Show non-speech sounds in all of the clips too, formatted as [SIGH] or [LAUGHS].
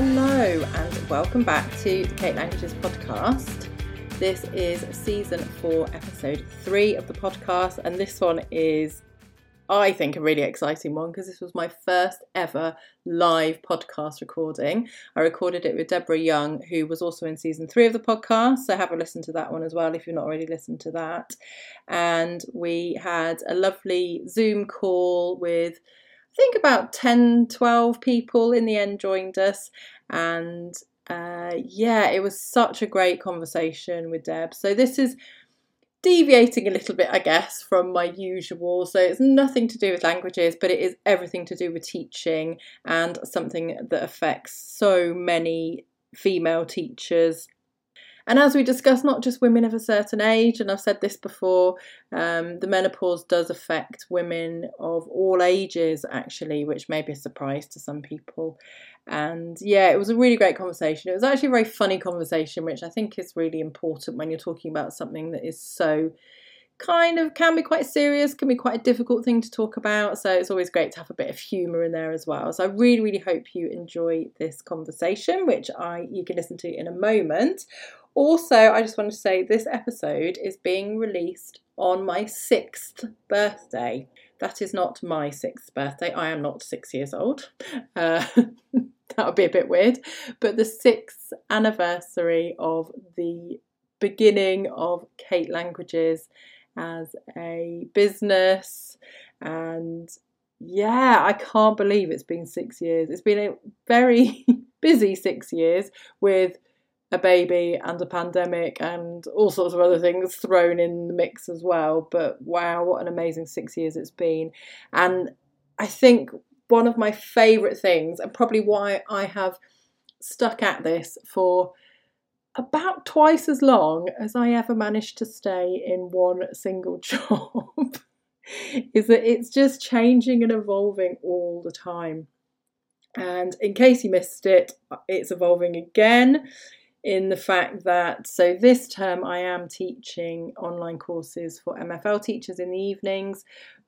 Hello, and welcome back to the Kate Languages podcast. This is season four, episode three of the podcast, and this one is, I think, a really exciting one because this was my first ever live podcast recording. I recorded it with Deborah Young, who was also in season three of the podcast, so have a listen to that one as well if you've not already listened to that. And we had a lovely Zoom call with think about 10, 12 people in the end joined us. And uh, yeah, it was such a great conversation with Deb. So this is deviating a little bit, I guess, from my usual. So it's nothing to do with languages, but it is everything to do with teaching and something that affects so many female teachers and as we discussed, not just women of a certain age, and I've said this before, um, the menopause does affect women of all ages, actually, which may be a surprise to some people. And yeah, it was a really great conversation. It was actually a very funny conversation, which I think is really important when you're talking about something that is so kind of can be quite serious, can be quite a difficult thing to talk about. So it's always great to have a bit of humour in there as well. So I really, really hope you enjoy this conversation, which I you can listen to in a moment. Also, I just want to say this episode is being released on my sixth birthday. That is not my sixth birthday. I am not six years old. Uh, [LAUGHS] that would be a bit weird. But the sixth anniversary of the beginning of Kate Languages as a business. And yeah, I can't believe it's been six years. It's been a very [LAUGHS] busy six years with a baby and a pandemic and all sorts of other things thrown in the mix as well. But wow, what an amazing six years it's been. And I think one of my favourite things, and probably why I have stuck at this for about twice as long as I ever managed to stay in one single [LAUGHS] job, is that it's just changing and evolving all the time. And in case you missed it, it's evolving again in the fact that so this term I am teaching online courses for MFL teachers in the evenings,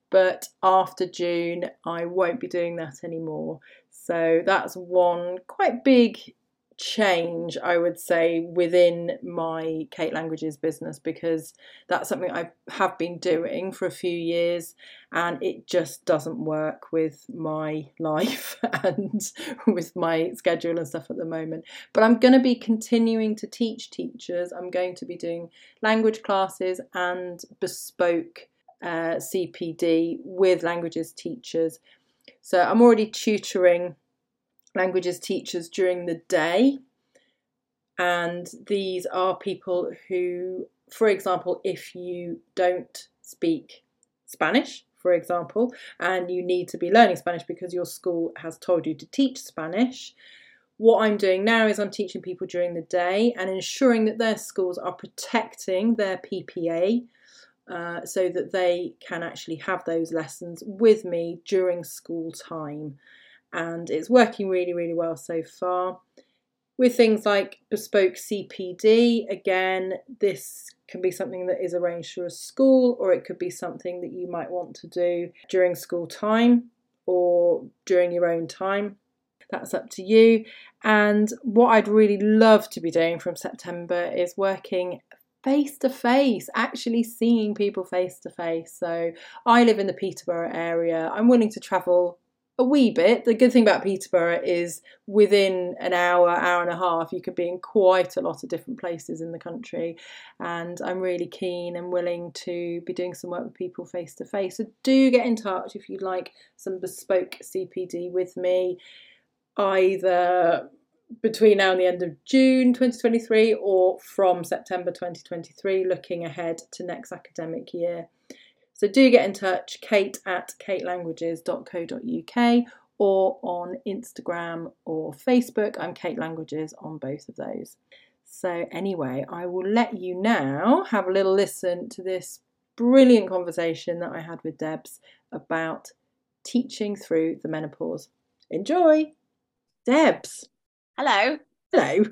but after June I won't be doing that anymore. So that's one quite big change, I would say, within my Kate Languages business because that's something I have been doing for a few years and it just doesn't work with my [LAUGHS] life and with my schedule and stuff at the moment. But I'm going to be continuing to teach teachers, I'm going to be doing language classes and bespoke uh, CPD with languages teachers. So I'm already tutoring languages teachers during the day. And these are people who, for example, if you don't speak Spanish, for example, and you need to be learning Spanish because your school has told you to teach Spanish, what I'm doing now is I'm teaching people during the day and ensuring that their schools are protecting their PPA uh, so that they can actually have those lessons with me during school time and it's working really, really well so far. With things like bespoke CPD, again, this can be something that is arranged for a school, or it could be something that you might want to do during school time or during your own time. That's up to you. And what I'd really love to be doing from September is working face to face, actually seeing people face to face. So I live in the Peterborough area. I'm willing to travel a wee bit. The good thing about Peterborough is within an hour, hour and a half, you could be in quite a lot of different places in the country. And I'm really keen and willing to be doing some work with people face to face. So do get in touch if you'd like some bespoke CPD with me, either between now and the end of June 2023 or from September 2023, looking ahead to next academic year. So do get in touch, kate at katelanguages.co.uk or on Instagram or Facebook. I'm Kate Languages on both of those. So, anyway, I will let you now have a little listen to this brilliant conversation that I had with Debs about teaching through the menopause. Enjoy! Debs. Hello. Hello.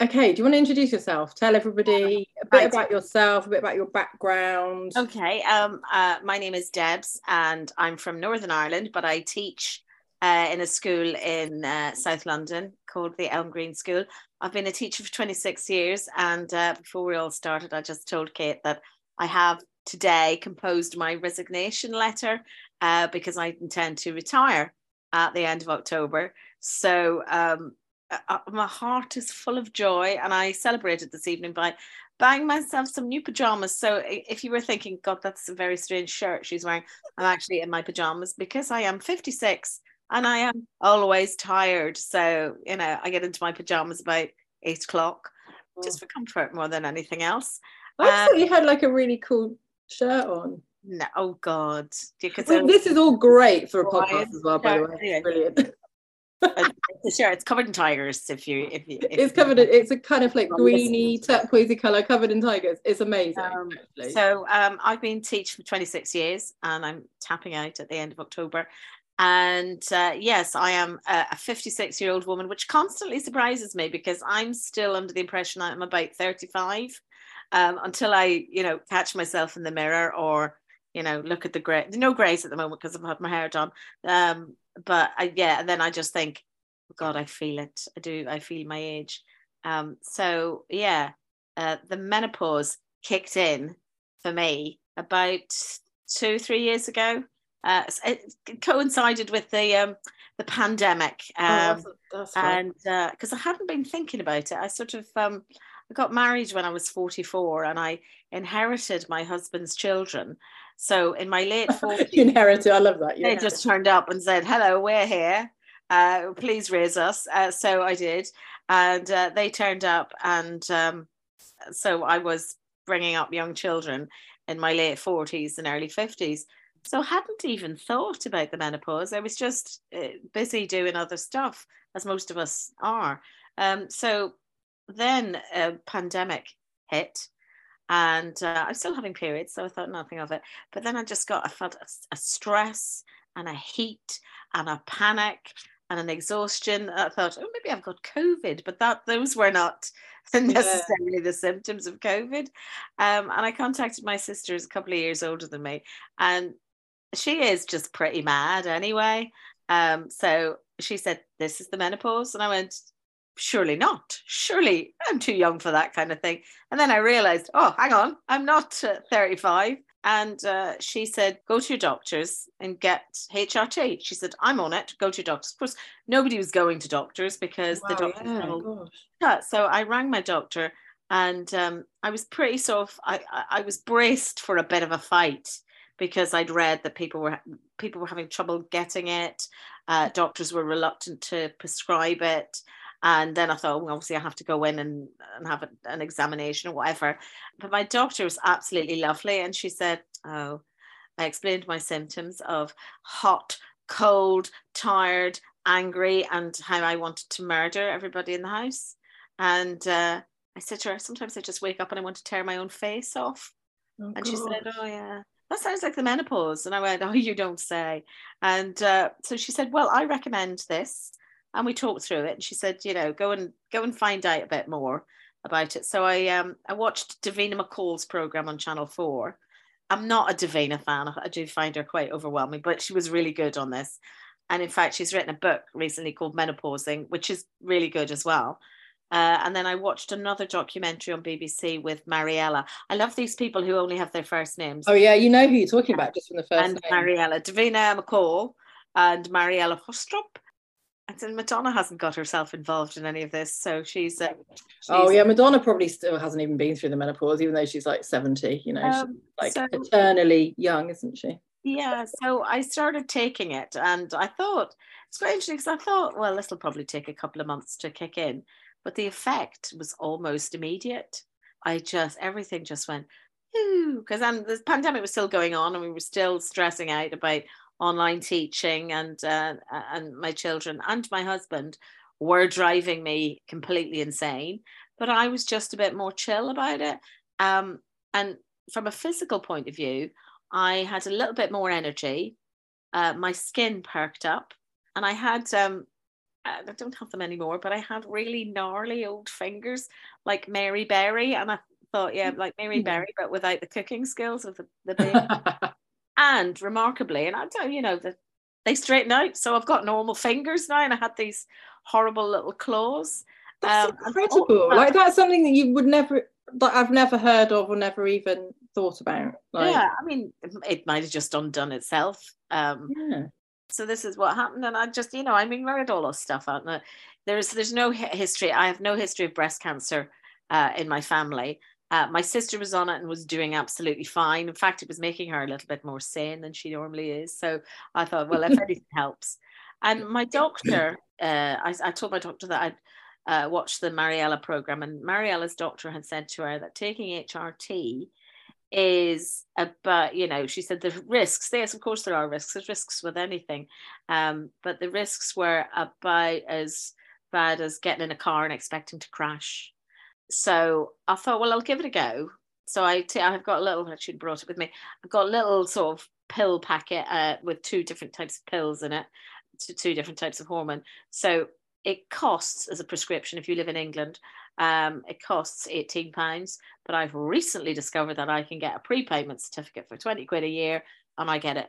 Okay, do you want to introduce yourself? Tell everybody a bit about yourself, a bit about your background. Okay, um, uh, my name is Debs, and I'm from Northern Ireland, but I teach uh, in a school in uh, South London called the Elmgreen School. I've been a teacher for 26 years, and uh, before we all started, I just told Kate that I have today composed my resignation letter uh, because I intend to retire at the end of October. So um, uh, uh, my heart is full of joy, and I celebrated this evening by buying myself some new pajamas. So if you were thinking, God, that's a very strange shirt she's wearing, I'm actually in my pajamas because I am 56 and I am always tired. So, you know, I get into my pajamas about eight o'clock just for comfort more than anything else. I um, thought you had like a really cool shirt on. No, oh God. Well, this is all great for a podcast as well, by the way. Brilliant. [LAUGHS] sure, it's covered in tigers. If you, if you, if it's covered. In, it's a kind of like greeny, turquoisey color, covered in tigers. It's amazing. Um, so um, I've been teaching for 26 years, and I'm tapping out at the end of October. And uh, yes, I am a 56 year old woman, which constantly surprises me because I'm still under the impression I'm about 35 um, until I, you know, catch myself in the mirror or, you know, look at the gray. No grays at the moment because I've had my hair done. Um, but I, yeah, and then I just think, God, I feel it. I do. I feel my age. Um, so yeah, uh, the menopause kicked in for me about two, three years ago. Uh, it coincided with the um, the pandemic, oh, um, oh, that's, that's and because uh, I hadn't been thinking about it, I sort of um, I got married when I was forty four, and I inherited my husband's children. So in my late [LAUGHS] 40s, inherited. I love that. You they just turned up and said, "Hello, we're here. Uh, please raise us." Uh, so I did, and uh, they turned up, and um, so I was bringing up young children in my late forties and early fifties. So I hadn't even thought about the menopause. I was just uh, busy doing other stuff, as most of us are. Um, so then a pandemic hit and uh, I'm still having periods, so I thought nothing of it. But then I just got, I felt a, a stress and a heat and a panic and an exhaustion. I thought, oh, maybe I've got COVID, but that those were not [LAUGHS] necessarily yeah. the symptoms of COVID. Um, and I contacted my sister, who's a couple of years older than me, and she is just pretty mad anyway. Um, so she said, "This is the menopause," and I went, surely not. Surely I'm too young for that kind of thing. And then I realized, oh, hang on, I'm not uh, 35. And uh, she said, go to your doctors and get HRT. She said, I'm on it. Go to your doctors. Of course, nobody was going to doctors because wow, the doctors yeah, So I rang my doctor and um, I was pretty sort of, I, I was braced for a bit of a fight because I'd read that people were people were having trouble getting it. Uh, doctors were reluctant to prescribe it. And then I thought, well, obviously, I have to go in and, and have a, an examination or whatever. But my doctor was absolutely lovely. And she said, Oh, I explained my symptoms of hot, cold, tired, angry, and how I wanted to murder everybody in the house. And uh, I said to her, Sometimes I just wake up and I want to tear my own face off. Oh, and she said, Oh, yeah that sounds like the menopause. And I went, Oh, you don't say. And uh, so she said, Well, I recommend this and we talked through it and she said you know go and go and find out a bit more about it so i um i watched davina mccall's program on channel 4 i'm not a davina fan i do find her quite overwhelming but she was really good on this and in fact she's written a book recently called menopausing which is really good as well uh, and then I watched another documentary on BBC with Mariella. I love these people who only have their first names. Oh yeah, you know who you're talking about just from the first and name. Mariella, Davina McCall and Mariella Frostrup. And Madonna hasn't got herself involved in any of this, so she's. Uh, she's oh yeah, Madonna probably still hasn't even been through the menopause, even though she's like seventy. You know, um, like so, eternally young, isn't she? Yeah. So I started taking it, and I thought it's quite interesting because I thought, well, this will probably take a couple of months to kick in, but the effect was almost immediate. I just everything just went because then the pandemic was still going on, and we were still stressing out about online teaching and uh, and my children and my husband were driving me completely insane but i was just a bit more chill about it um, and from a physical point of view i had a little bit more energy uh, my skin perked up and i had um, I don't have them anymore, but I had really gnarly old fingers like Mary Berry. And I thought, yeah, like Mary. Berry, but without the cooking skills of the, the [LAUGHS] baby. And remarkably, and I don't, you know, the they straighten out. So I've got normal fingers now, and I had these horrible little claws. That's um, incredible. Like that's something that you would never that I've never heard of or never even thought about. Like, yeah, I mean, it might have just undone itself. Um, yeah. So this is what happened, and I just, you know, I mean, we read all this stuff out. There's, there's no history. I have no history of breast cancer uh, in my family. Uh, my sister was on it and was doing absolutely fine. In fact, it was making her a little bit more sane than she normally is. So I thought, well, if [LAUGHS] anything helps. And my doctor, uh, I, I told my doctor that I'd uh, watched the Mariella program, and Mariella's doctor had said to her that taking HRT is about, you know, she said the risks, yes, of course there are risks, there's risks with anything, um, but the risks were about as bad as getting in a car and expecting to crash. So I thought, well, I'll give it a go. So I t- I've got a little, I should brought it with me. I've got a little sort of pill packet uh, with two different types of pills in it, two different types of hormone. So it costs as a prescription if you live in England. Um, it costs eighteen pounds, but I've recently discovered that I can get a prepayment certificate for twenty quid a year, and I get it.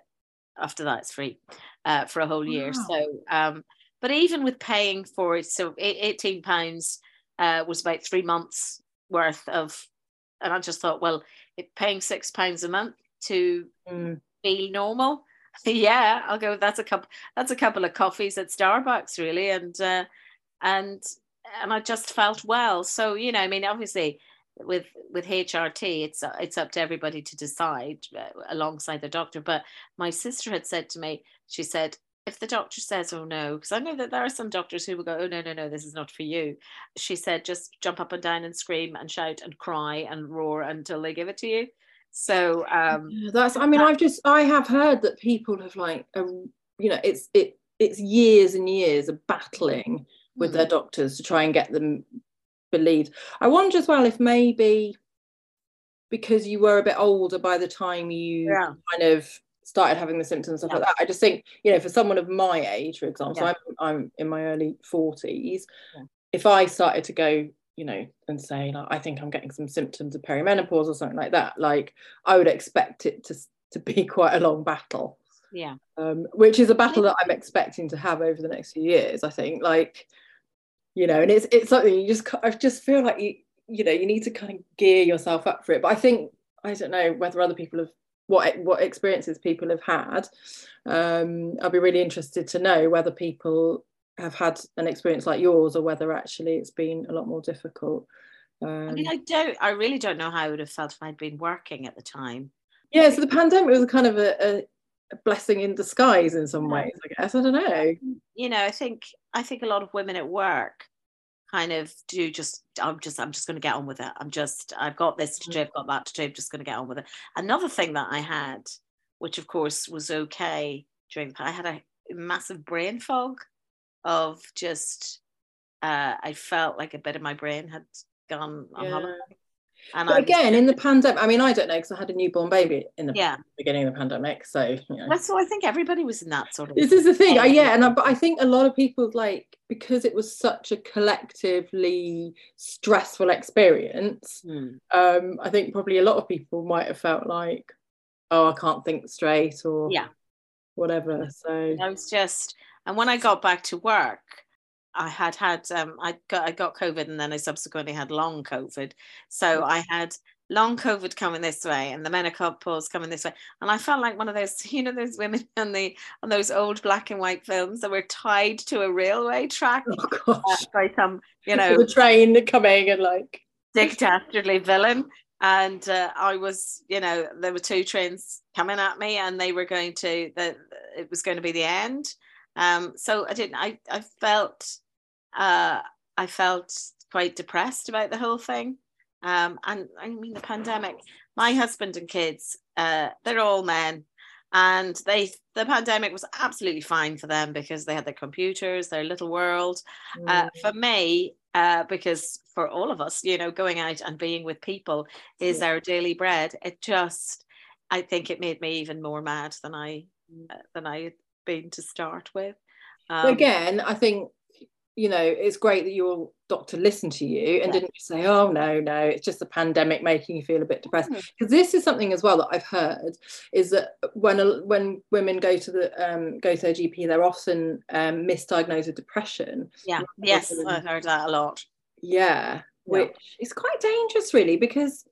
After that, it's free uh, for a whole year. Wow. So, um, but even with paying for it, so eighteen pounds uh, was about three months worth of, and I just thought, well, it, paying six pounds a month to mm. be normal [LAUGHS] yeah, I'll go. That's a couple. That's a couple of coffees at Starbucks, really, and uh, and and I just felt well. So you know, I mean, obviously, with with HRT, it's it's up to everybody to decide uh, alongside the doctor. But my sister had said to me, she said, if the doctor says, oh no, because I know that there are some doctors who will go, oh no, no, no, this is not for you. She said, just jump up and down and scream and shout and cry and roar until they give it to you. So um, that's. I mean, I've just I have heard that people have like, a, you know, it's it it's years and years of battling with their hmm. doctors to try and get them believed. I wonder as well if maybe because you were a bit older by the time you yeah. kind of started having the symptoms stuff yeah. like that. I just think, you know, for someone of my age, for example, yeah. so I'm, I'm in my early 40s. If I started to go, you know, and say like, I think I'm getting some symptoms of perimenopause or something like that, like I would expect it to to be [LAUGHS] quite a long battle. Yeah. Um, which is a battle that I'm expecting to have over the next few years. I think, like, you know, and it's it's something you just I just feel like you you know you need to kind of gear yourself up for it. But I think I don't know whether other people have what what experiences people have had. Um, I'd be really interested to know whether people have had an experience like yours or whether actually it's been a lot more difficult. Um, I mean, um, I don't, I really don't know how I would have felt if I'd been working at the time. Yeah, so the pandemic was kind of a, a, a blessing in disguise in some ways, I guess. I don't know. You know, I think I think a lot of women at work kind of do just I'm just I'm just going to get on with it. I'm just I've got this to do, I've got that to do. I'm just going to get on with it. Another thing that I had, which of course was okay during I had a massive brain fog of just uh, I felt like a bit of my brain had gone on yeah. holiday. And again, in the pandemic, I mean, I don't know because I had a newborn baby in the yeah. beginning of the pandemic. So, you know. That's what I think everybody was in that sort of. This is the thing. I, yeah. And I, but I think a lot of people, like, because it was such a collectively stressful experience, hmm. um, I think probably a lot of people might have felt like, oh, I can't think straight or yeah, whatever. So, I was just, and when I got back to work, I had had um, I got I got COVID and then I subsequently had long COVID. So I had long COVID coming this way and the menopause coming this way, and I felt like one of those [LAUGHS] you know those women [LAUGHS] on the on those old black and white films that were tied to a railway track oh, [LAUGHS] uh, by some you know the train coming and like dictatorly villain. And uh, I was, you know, there were two trains coming at me, and they were going to that it was going to be the end um, so I didn't. I I felt uh, I felt quite depressed about the whole thing. Um, and I mean the pandemic. My husband and kids, uh, they're all men, and they the pandemic was absolutely fine for them because they had their computers, their little world. Uh, mm. Uh, for me, uh, because for all of us, you know, going out and being with people is yeah. our daily bread. It just, I think, it made me even more mad than I mm. uh, than I had been to start with. Um, again, I think you know, it's great that your doctor listened to you and yeah. didn't say, oh, no, no, it's just the pandemic making you feel a bit depressed. Because mm-hmm. this is something as well that I've heard is that when when women go to the um, go to their GP, they're often um, misdiagnosed with depression. Yeah, yes, I've heard that a lot. Yeah, which yeah. is quite dangerous, really, because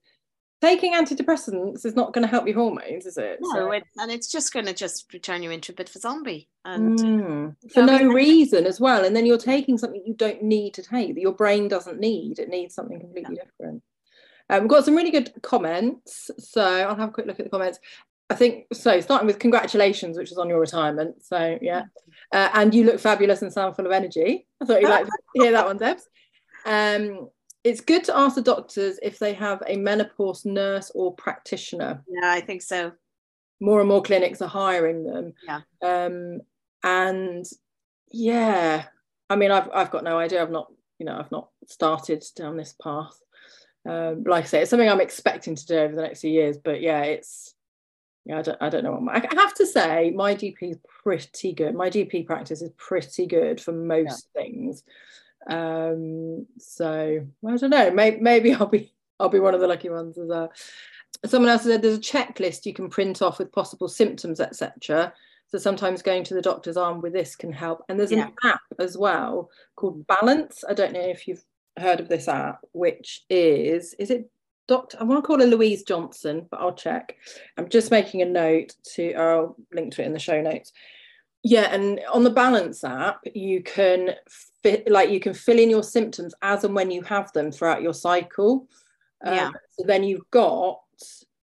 taking antidepressants is not going to help your hormones, is it? No, so, it, and it's just going to just turn you into a bit of a zombie, and mm, for no reason as well. And then you're taking something you don't need to take that your brain doesn't need. It needs something completely yeah. different. Um, we've got some really good comments, so I'll have a quick look at the comments. I think so. Starting with congratulations, which is on your retirement. So yeah, uh, and you look fabulous and sound full of energy. I thought you'd like to hear that one, Debs. [LAUGHS] Um, it's good to ask the doctors if they have a menopause nurse or practitioner. Yeah, I think so. More and more clinics are hiring them. Yeah. Um, and yeah, I mean, I've I've got no idea. I've not, you know, I've not started down this path. Um, like I say, it's something I'm expecting to do over the next few years. But yeah, it's yeah, I don't, I don't know. What my, I have to say, my GP is pretty good. My GP practice is pretty good for most yeah. things. Um, so I don't know. Maybe, maybe [LAUGHS] I'll be I'll be one of the lucky ones as well. Someone else said there's a checklist you can print off with possible symptoms, etc. So sometimes going to the doctor's arm with this can help. And there's yeah. an app as well called Balance. I don't know if you've heard of this app, which is is it Doctor? I want to call her Louise Johnson, but I'll check. I'm just making a note to. I'll link to it in the show notes. Yeah, and on the Balance app, you can fit, like you can fill in your symptoms as and when you have them throughout your cycle. Um, yeah. So then you've got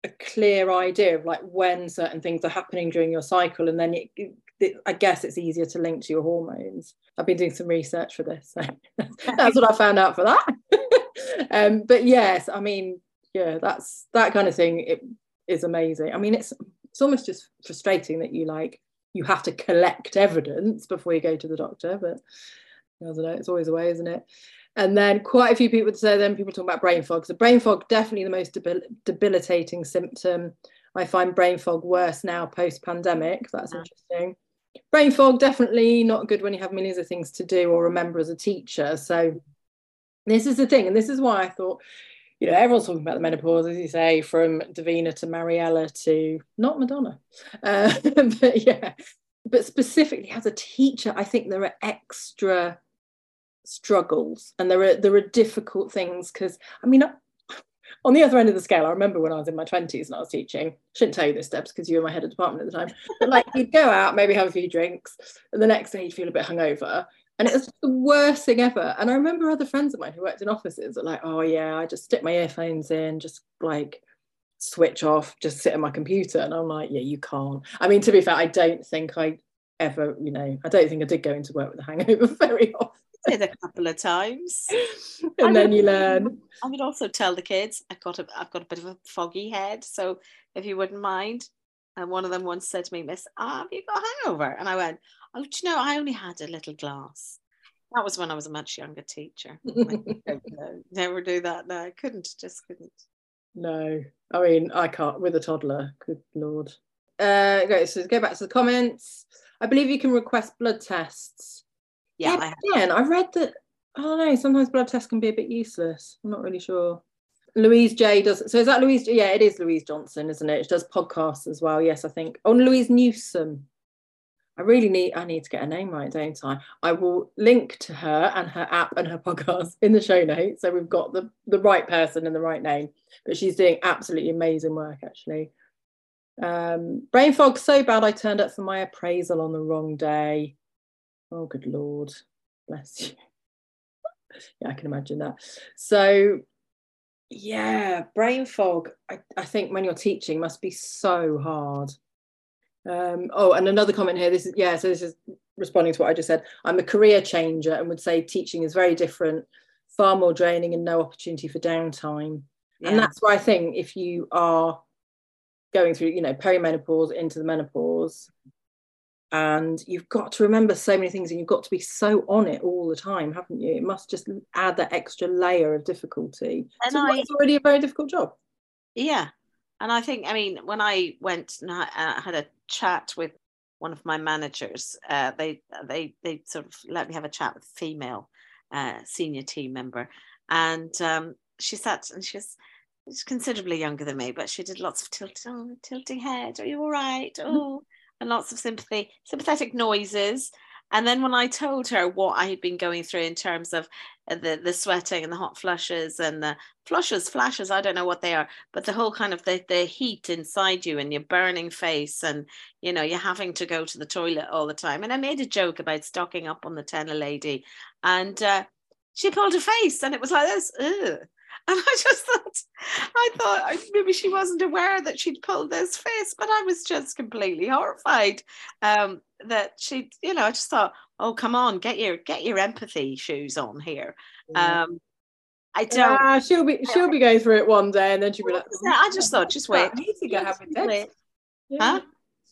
a clear idea of like when certain things are happening during your cycle, and then it, it, I guess it's easier to link to your hormones. I've been doing some research for this, so [LAUGHS] that's what I found out for that. [LAUGHS] um, but yes, I mean, yeah, that's that kind of thing. It is amazing. I mean, it's it's almost just frustrating that you like you have to collect evidence before you go to the doctor, but I don't know, it's always a way, isn't it? And then quite a few people say then people talk about brain fog. So brain fog definitely the most debil- debilitating symptom. I find brain fog worse now post pandemic. That's yeah. interesting. Brain fog definitely not good when you have millions of things to do or remember as a teacher. So this is the thing, and this is why I thought, you know, everyone's talking about the menopause, as you say, from Davina to Mariella to not Madonna, uh, [LAUGHS] but yeah. But specifically as a teacher, I think there are extra struggles and there are there are difficult things because I mean on the other end of the scale, I remember when I was in my 20s and I was teaching. I shouldn't tell you this, Debs because you were my head of department at the time. But like you'd go out, maybe have a few drinks, and the next day you'd feel a bit hungover. And it was the worst thing ever. And I remember other friends of mine who worked in offices are like, oh yeah, I just stick my earphones in, just like switch off, just sit at my computer. And I'm like, yeah, you can't. I mean, to be fair, I don't think I ever, you know, I don't think I did go into work with a hangover [LAUGHS] very often did a couple of times. [LAUGHS] and then you learn. I would also tell the kids I've got a I've got a bit of a foggy head, so if you wouldn't mind. And one of them once said to me, Miss, have you got a hangover? And I went, Oh, do you know, I only had a little glass. That was when I was a much younger teacher. [LAUGHS] never do that. No, I couldn't, just couldn't. No, I mean, I can't with a toddler. Good lord. Uh, okay, so go back to the comments. I believe you can request blood tests yeah, yeah I again, I read that. I don't know. Sometimes blood tests can be a bit useless. I'm not really sure. Louise J does. So is that Louise? Yeah, it is Louise Johnson, isn't it? She does podcasts as well. Yes, I think. Oh, Louise Newson. I really need. I need to get her name right, don't I? I will link to her and her app and her [LAUGHS] podcast in the show notes, so we've got the the right person and the right name. But she's doing absolutely amazing work, actually. Um, brain fog so bad I turned up for my appraisal on the wrong day. Oh, good Lord. Bless you. [LAUGHS] yeah, I can imagine that. So, yeah, brain fog, I, I think when you're teaching must be so hard. Um, oh, and another comment here. This is, yeah, so this is responding to what I just said. I'm a career changer and would say teaching is very different, far more draining, and no opportunity for downtime. Yeah. And that's why I think if you are going through, you know, perimenopause into the menopause, and you've got to remember so many things and you've got to be so on it all the time haven't you it must just add that extra layer of difficulty and so I, it's already a very difficult job yeah and i think i mean when i went and I, had a chat with one of my managers, uh, they they they sort of let me have a chat with a female uh, senior team member, and um, she sat and she was she's considerably younger than me, but she did lots of tilting, oh, tilting head. Are you all right? Mm-hmm. Oh, and lots of sympathy, sympathetic noises. And then when I told her what I had been going through in terms of uh, the the sweating and the hot flushes and the flushes, flashes, I don't know what they are, but the whole kind of the, the heat inside you and your burning face and you know you're having to go to the toilet all the time. And I made a joke about stocking up on the Tena Lady, and uh, she pulled her face, and it was like this. Ugh. [LAUGHS] And I just thought, I thought maybe she wasn't aware that she'd pulled this face, but I was just completely horrified um, that she, you know, I just thought, oh, come on, get your get your empathy shoes on here. Yeah. Um, I don't. Yeah, she'll be she'll be going through it one day, and then she'll be like, I just thought, just wait. I need to get happy Huh?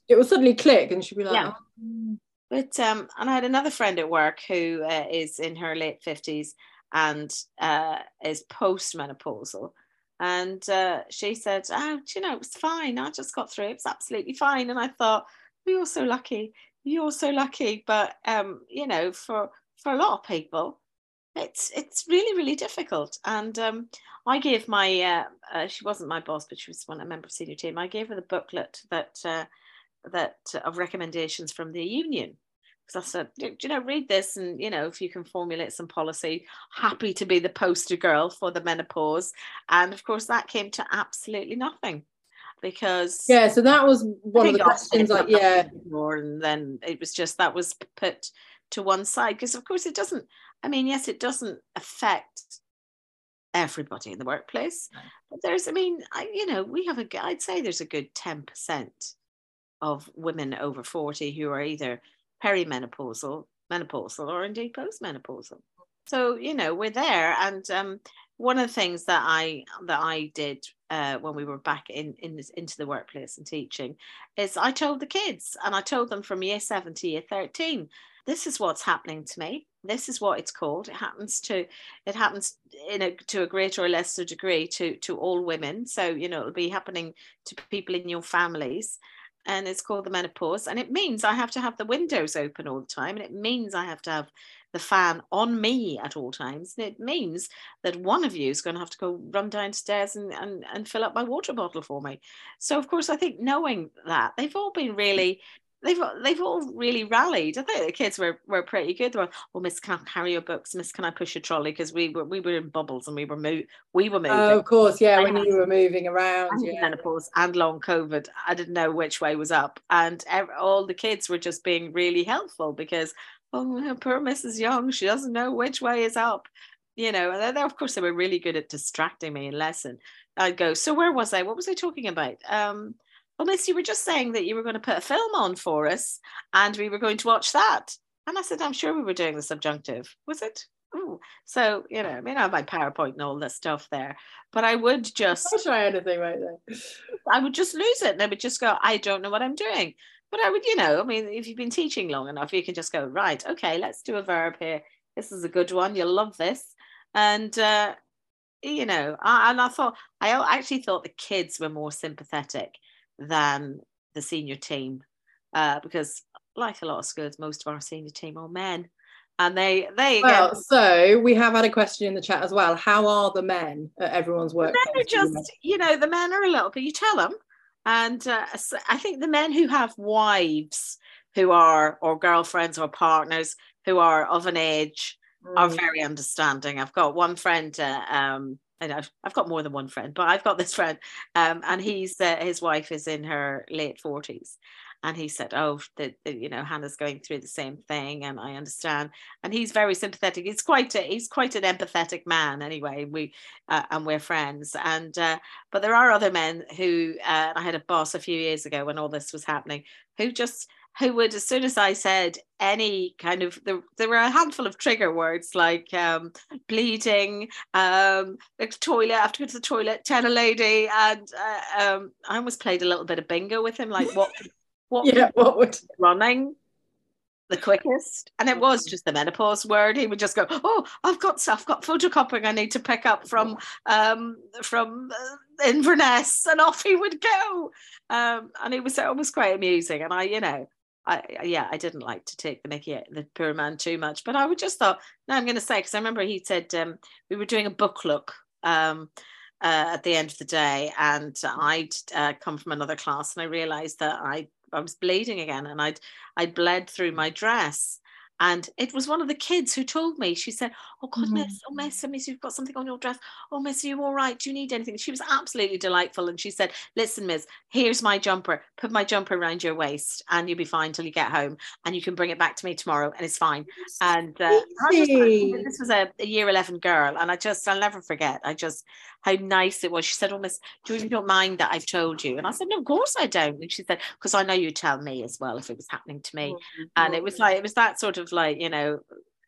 It will suddenly click, and she'll be like, yeah. Oh. But um, and I had another friend at work who uh, is in her late fifties, and uh, is postmenopausal. And uh, she said, Oh, you know, it was fine. I just got through. It was absolutely fine. And I thought, "We are so lucky. You're so lucky. But, um, you know, for, for a lot of people, it's it's really really difficult and um, i gave my uh, uh, she wasn't my boss but she was one a member of senior team i gave her the booklet that uh, that of recommendations from the union because I said, you know, read this and, you know, if you can formulate some policy, happy to be the poster girl for the menopause. And of course, that came to absolutely nothing because. Yeah, so that was one of the questions, like, yeah. More, and then it was just that was put to one side because, of course, it doesn't, I mean, yes, it doesn't affect everybody in the workplace, but there's, I mean, I, you know, we have a, I'd say there's a good 10% of women over 40 who are either perimenopausal, menopausal, or indeed postmenopausal. So you know we're there, and um, one of the things that I that I did uh, when we were back in, in this, into the workplace and teaching is I told the kids, and I told them from year seven to year thirteen, this is what's happening to me. This is what it's called. It happens to it happens in a to a greater or lesser degree to to all women. So you know it'll be happening to people in your families and it's called the menopause and it means i have to have the windows open all the time and it means i have to have the fan on me at all times and it means that one of you is going to have to go run downstairs and, and, and fill up my water bottle for me so of course i think knowing that they've all been really they've they've all really rallied. I think the kids were were pretty good. They were, well, Miss, can I carry your books? Miss, can I push a trolley? Because we were we were in bubbles and we were move we were moving. Oh, of course, yeah. when you were moving around, and yeah. menopause and long COVID, I didn't know which way was up, and all the kids were just being really helpful because oh, poor Mrs. Young, she doesn't know which way is up. You know, and of course they were really good at distracting me in lesson. I'd go, so where was I? What was I talking about? Um, well, Miss, you were just saying that you were going to put a film on for us and we were going to watch that. And I said, I'm sure we were doing the subjunctive. Was it? Ooh. So, you know, I mean, I have my PowerPoint and all this stuff there, but I would just I'll try anything right there. I would just lose it and I would just go, I don't know what I'm doing. But I would, you know, I mean, if you've been teaching long enough, you can just go, right, okay, let's do a verb here. This is a good one. You'll love this. And, uh, you know, I, and I thought, I actually thought the kids were more sympathetic than the senior team uh, because like a lot of schools most of our senior team are men and they they well again, so we have had a question in the chat as well how are the men at everyone's work are just you know the men are a little bit you tell them and uh, i think the men who have wives who are or girlfriends or partners who are of an age mm. are very understanding i've got one friend uh, um, and I've, I've got more than one friend, but I've got this friend, um, and he's uh, his wife is in her late forties, and he said, "Oh, the, the, you know Hannah's going through the same thing, and I understand." And he's very sympathetic. He's quite a, he's quite an empathetic man, anyway. We uh, and we're friends, and uh, but there are other men who uh, I had a boss a few years ago when all this was happening, who just who would, as soon as I said any kind of, there, there were a handful of trigger words like um, bleeding, um, the toilet, I have to go to the toilet, Tena Lady. And uh, um, I almost played a little bit of bingo with him, like what, what, yeah, what would running the quickest? And it was just the menopause word. He would just go oh i've got stuff got photocopying i need to pick up from um from uh, inverness and off he would go. Um and it was almost quite amusing. And i you know I yeah, I didn't like to take the Mickey the poor man too much, but I would just thought, no, I'm going to say because I remember he said um, we were doing a book look um, uh, at the end of the day, and I'd uh, come from another class, and I realised that I I was bleeding again, and I'd I'd bled through my dress, and it was one of the kids who told me, she said, Oh, God, mm-hmm. Miss, oh, Miss, Miss, you've got something on your dress. Oh, Miss, are you all right? Do you need anything? She was absolutely delightful. And she said, Listen, Miss, here's my jumper. Put my jumper around your waist and you'll be fine till you get home. And you can bring it back to me tomorrow and it's fine. And uh, just, this was a, a, year 11 girl. And I just, I'll never forget. I just, how nice it was. She said, Oh, Miss, do you don't mind that I've told you? And I said, No, of course I don't. And she said, Because I know you'd tell me as well if it was happening to me. Oh, and it was like, it was that sort of like, you know,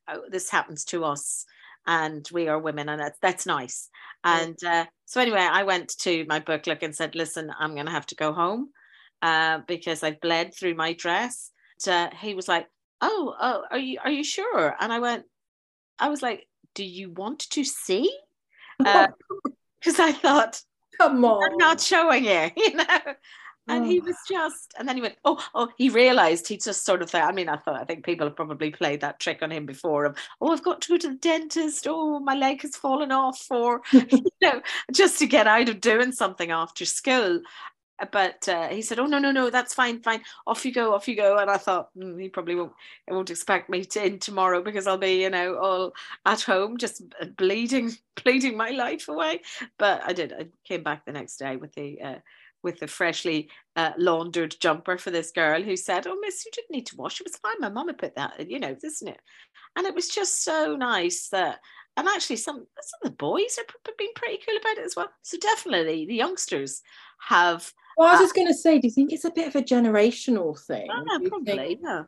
oh, this happens to us and we are women and that's that's nice and uh, so anyway i went to my book look and said listen i'm going to have to go home uh, because I've bled through my dress and, uh, he was like oh oh are you are you sure and i went i was like do you want to see [LAUGHS] because i thought come on i'm not showing you [LAUGHS] you know? And he was just and then he went oh oh he realized he just sort of thought i mean i thought i think people have probably played that trick on him before of oh i've got to go to the dentist. Oh my leg has fallen off or [LAUGHS] you know just to get out of doing something after school but uh, he said, "Oh no, no, no, that's fine, fine. Off you go, off you go." And I thought mm, he probably won't, won't expect me to in tomorrow because I'll be, you know, all at home, just bleeding, [LAUGHS] bleeding my life away. But I did. I came back the next day with the uh, with the freshly uh, laundered jumper for this girl who said, "Oh, Miss, you didn't need to wash. It was fine. My mama put that. You know, isn't it?" And it was just so nice that. And actually, some some of the boys have been pretty cool about it as well. So definitely, the youngsters have. Well, I was uh, just going to say, do you think it's a bit of a generational thing? No, probably. Think... Yeah.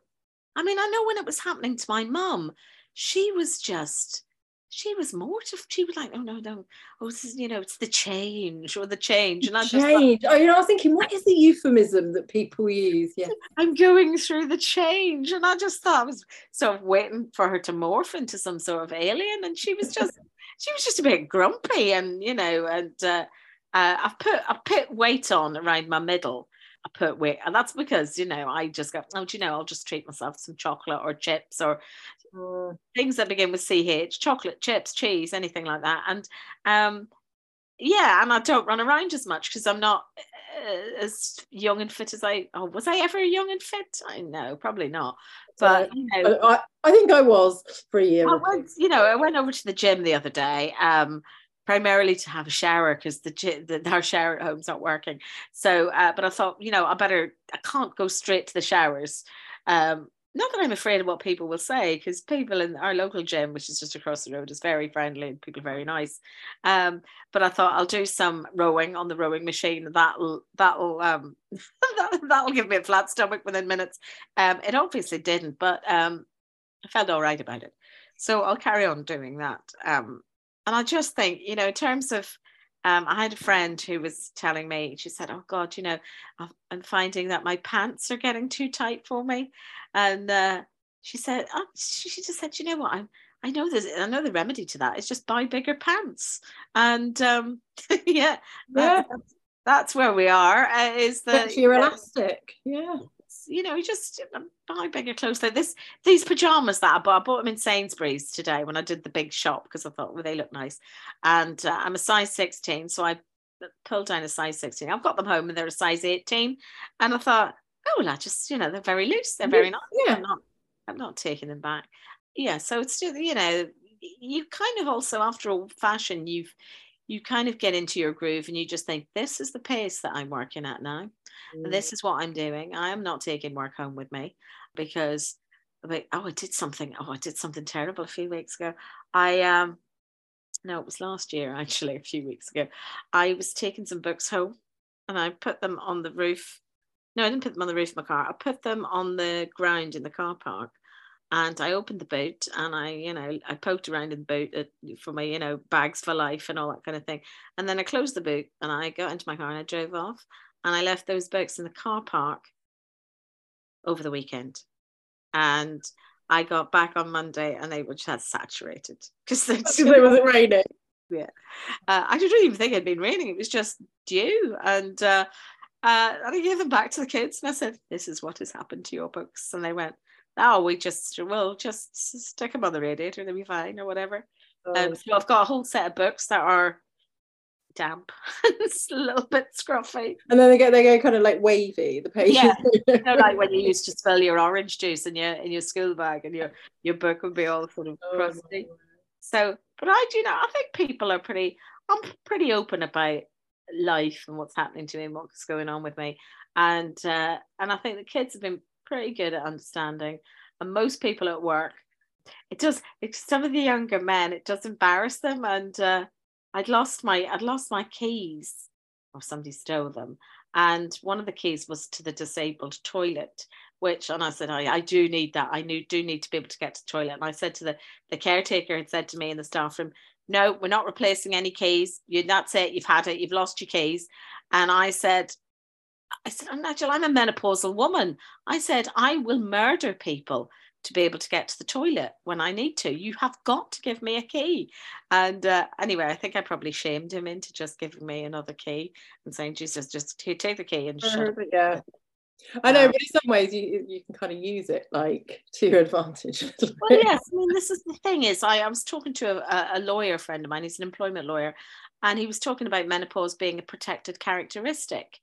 I mean, I know when it was happening to my mum, she was just she was mortified. She was like, "Oh no, no, oh, this is, you know, it's the change or the change." And I just change. oh, you know, I was thinking, what is the euphemism that people use? Yeah, [LAUGHS] I'm going through the change, and I just thought I was sort of waiting for her to morph into some sort of alien, and she was just, [LAUGHS] she was just a bit grumpy, and you know, and uh, uh, I've put I put weight on around my middle. I put weight, and that's because you know I just go, oh, do you know, I'll just treat myself some chocolate or chips or mm. things that begin with ch, chocolate, chips, cheese, anything like that, and um, yeah, and I don't run around as much because I'm not uh, as young and fit as I. Oh, was I ever young and fit? I know, probably not. But you know, I, I think I was for a year. I went, you know, I went over to the gym the other day. Um, primarily to have a shower because the, the [LAUGHS] our shower at home's not working. So, uh, but I thought, you know, I better. I can't go straight to the showers. Um, not that I'm afraid of what people will say, because people in our local gym, which is just across the road, is very friendly and people are very nice. Um, but I thought I'll do some rowing on the rowing machine. That'll that'll um, [LAUGHS] that, that'll give me a flat stomach within minutes. Um, it obviously didn't, but um, I felt all right about it. So I'll carry on doing that. And I just think, you know, in terms of, um, I had a friend who was telling me, she said, Oh God, you know, I'm finding that my pants are getting too tight for me. And uh, she said, oh, she just said, you know what, I'm, I know there's, I know the remedy to that is just buy bigger pants. And um, [LAUGHS] yeah, yeah. That's, that's, where we are. Uh, is that you're elastic? Yeah you know, you just buy bigger clothes. So this these pajamas that I bought, I bought them in Sainsbury's today when I did the big shop because I thought, well, they look nice. And uh, I'm a size 16, so I pulled down a size 16. I've got them home and they're a size 18. And I thought, oh, well, I just, you know, they're very loose. They're very nice. Yeah. I'm not, I'm not taking them back. Yeah. So it's still, you know, you kind of also, after all fashion, you've, you kind of get into your groove and you just think, this is the pace that I'm working at now. Mm. This is what I'm doing. I am not taking work home with me because like, oh, I did something. Oh, I did something terrible a few weeks ago. I um no, it was last year actually, a few weeks ago. I was taking some books home and I put them on the roof. No, I didn't put them on the roof of my car. I put them on the ground in the car park. And I opened the boot and I, you know, I poked around in the boot uh, for my, you know, bags for life and all that kind of thing. And then I closed the boot and I got into my car and I drove off and I left those books in the car park over the weekend. And I got back on Monday and they were just saturated [LAUGHS] because it wasn't raining. Yeah, uh, I didn't even think it had been raining. It was just dew, and uh, Uh, and I gave them back to the kids and I said, This is what has happened to your books. And they went, Oh, we just, we'll just stick them on the radiator, they'll be fine or whatever. Um, Oh, so I've got a whole set of books that are damp, [LAUGHS] it's a little bit scruffy. and then they get they go kind of like wavy. The pages. Yeah. [LAUGHS] You know, like when you used to spill your orange juice in your in your school bag and your your book would be all sort of Oh, crusty. So, but I do you know, I think people are pretty, I'm pretty open about life and what's happening to me and what's going on with me. And uh, and I think the kids have been pretty good at understanding. And most people at work, it does. It's some of the younger men, it does embarrass them. And uh, I'd lost my, I'd lost my keys, or somebody stole them. And one of the keys was to the disabled toilet, which, and I said, I, I do need that. I knew, do need to be able to get to the toilet. And I said to the, the caretaker, had said to me in the staff room, no, we're not replacing any keys. You, that's it. You've had it. You've lost your keys. And I said, I said, "Oh, Nigel, I'm a menopausal woman. I said, I will murder people to be able to get to the toilet when I need to. You have got to give me a key. And uh, anyway, I think I probably shamed him into just giving me another key and saying, Jesus, just here, take the key and shut up. yeah. I know, Um, but in some ways you you can kind of use it like to your advantage. Well, [LAUGHS] yes. I mean, this is the thing is, I, I was talking to a, a lawyer friend of mine. He's an employment lawyer, and he was talking about menopause being a protected characteristic.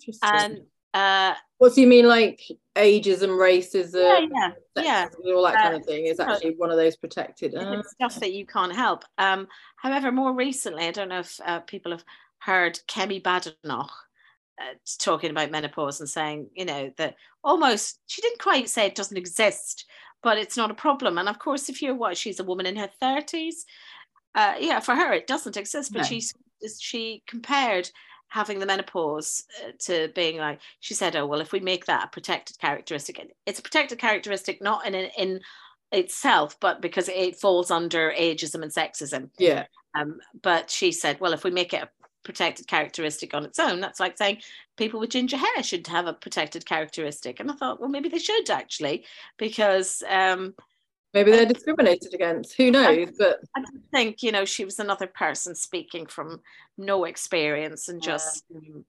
Interesting. And uh, what do you mean, like ageism, racism, yeah, yeah, yeah. all that Uh, kind of thing is so- actually one of those protected? Uh, it's stuff that you can't help. Um, however, more recently, I don't know if uh, people have heard Kemi Badenoch uh, talking about menopause and saying, you know, that almost she didn't quite say it doesn't exist, but it's not a problem. And of course, if you're what she's a woman in her thirties, uh, yeah, for her it doesn't exist. But No. she's she compared having the menopause uh, to being like she said, oh well, if we make that a protected characteristic, it's a protected characteristic not in in itself, but because it falls under ageism and sexism. yeah, Um, but she said, well, if we make it a protected characteristic on its own, that's like saying people with ginger hair should have a protected characteristic. And I thought, well, maybe they should actually, because um, maybe they're discriminated against. Who knows? But I think, you know, she was another person speaking from no experience and just, um,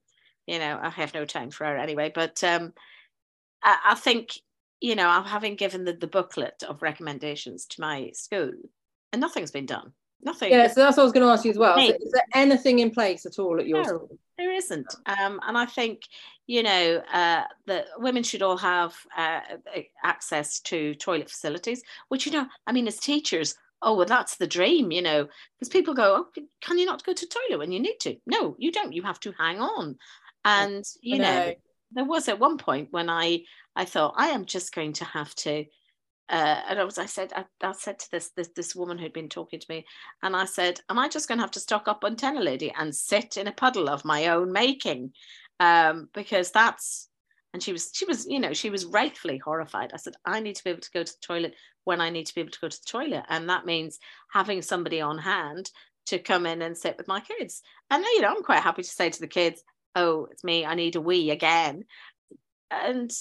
you know, I have no time for her anyway. But um, I, I think, you know, I'm having given the, the booklet of recommendations to my school and nothing's been done. Nothing. yeah, so that's what I was going to ask you as well. So is there anything in place at all at your No. school? There isn't. Um, and I think, you know, uh, that women should all have uh, access to toilet facilities, which, you know, I mean, as teachers, oh, well, that's the dream, you know, because people go, oh, can you not go to the toilet when you need to? No, you don't. You have to hang on. And, you know, know. there was at one point when I, I thought, I am just going to have to. Uh, and I was, I said, I, I said to this, this this woman who'd been talking to me, and I said, Am I just going to have to stock up on Tena Lady and sit in a puddle of my own making? Um, because that's, and she was, she was, you know, she was rightfully horrified. I said, I need to be able to go to the toilet when I need to be able to go to the toilet. And that means having somebody on hand to come in and sit with my kids. And, you know, I'm quite happy to say to the kids, Oh, it's me, I need a wee again. And,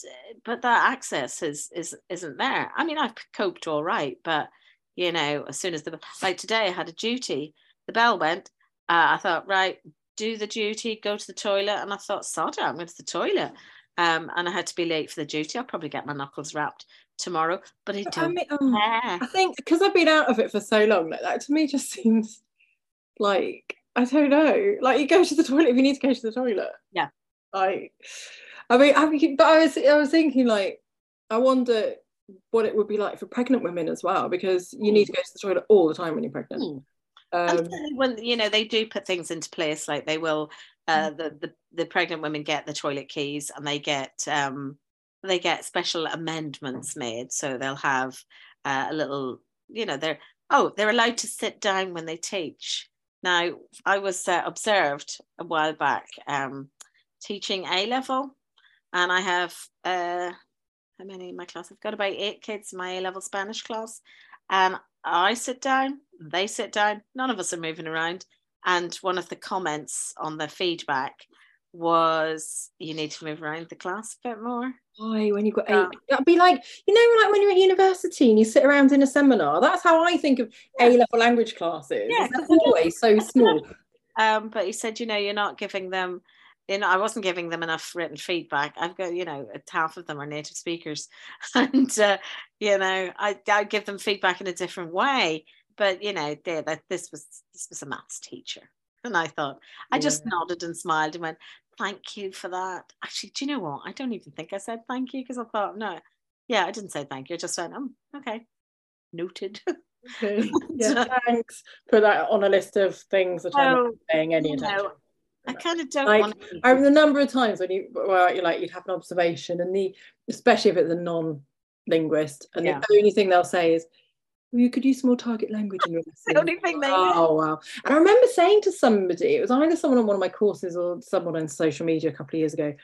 but that access is, is, isn't there. I mean, I've coped all right, but, you know, as soon as the, like today I had a duty, the bell went, uh, I thought, right, do the duty, go to the toilet. And I thought, sod I'm going to the toilet. Um, and I had to be late for the duty. I'll probably get my knuckles rapped tomorrow, but I I don't mean, um. I think because I've been out of it for so long, like that to me just [LAUGHS] seems like I don't know. Like you go to the toilet if you need to go to the toilet. Yeah. Like, I mean, I mean, but I was I was thinking like, I wonder what it would be like for pregnant women as well because you need to go to the toilet all the time when you're pregnant. Hmm. Um, when you know they do put things into place, like they will, uh, the, the the pregnant women get the toilet keys and they get um, they get special amendments made, so they'll have uh, a little, you know, they're oh they're allowed to sit down when they teach. Now I was uh, observed a while back um, teaching A level, and I have uh, how many in my class? I've got about eight kids in my A level Spanish class, and I sit down, they sit down, none of us are moving around. And one of the comments on the feedback was, you need to move around the class a bit more. why when you've got eight? Yeah. That'd be like you know, like when you're at university and you sit around in a seminar. That's how I think of Yeah. A level language classes. Yeah, They're 'cause [LAUGHS] you don't- always so small. Um, but he said, you know, you're not giving them you know, I wasn't giving them enough written feedback. I've got, you know, half of them are native speakers, [LAUGHS] and uh, you know, I I give them feedback in a different way. But you know, they, that this was this was a maths teacher, and I thought I just Yeah. nodded and smiled and went, "Thank you for that." Actually, do you know what? I don't even think I said thank you because I thought, no, yeah, I didn't say thank you. I just went, "Um, okay, noted." Okay. [LAUGHS] yeah, thanks. Put that on a list of things that I'm not paying any you attention. know, I kind of don't Like, want. I remember the number of times when you well, you like you'd have an observation and the especially if it's a non-linguist and Yeah. the only thing they'll say is well, you could use more target language in your lesson. [LAUGHS] the only thing they Oh wow. And I remember saying to somebody, it was either someone on one of my courses or someone on social media a couple of years ago,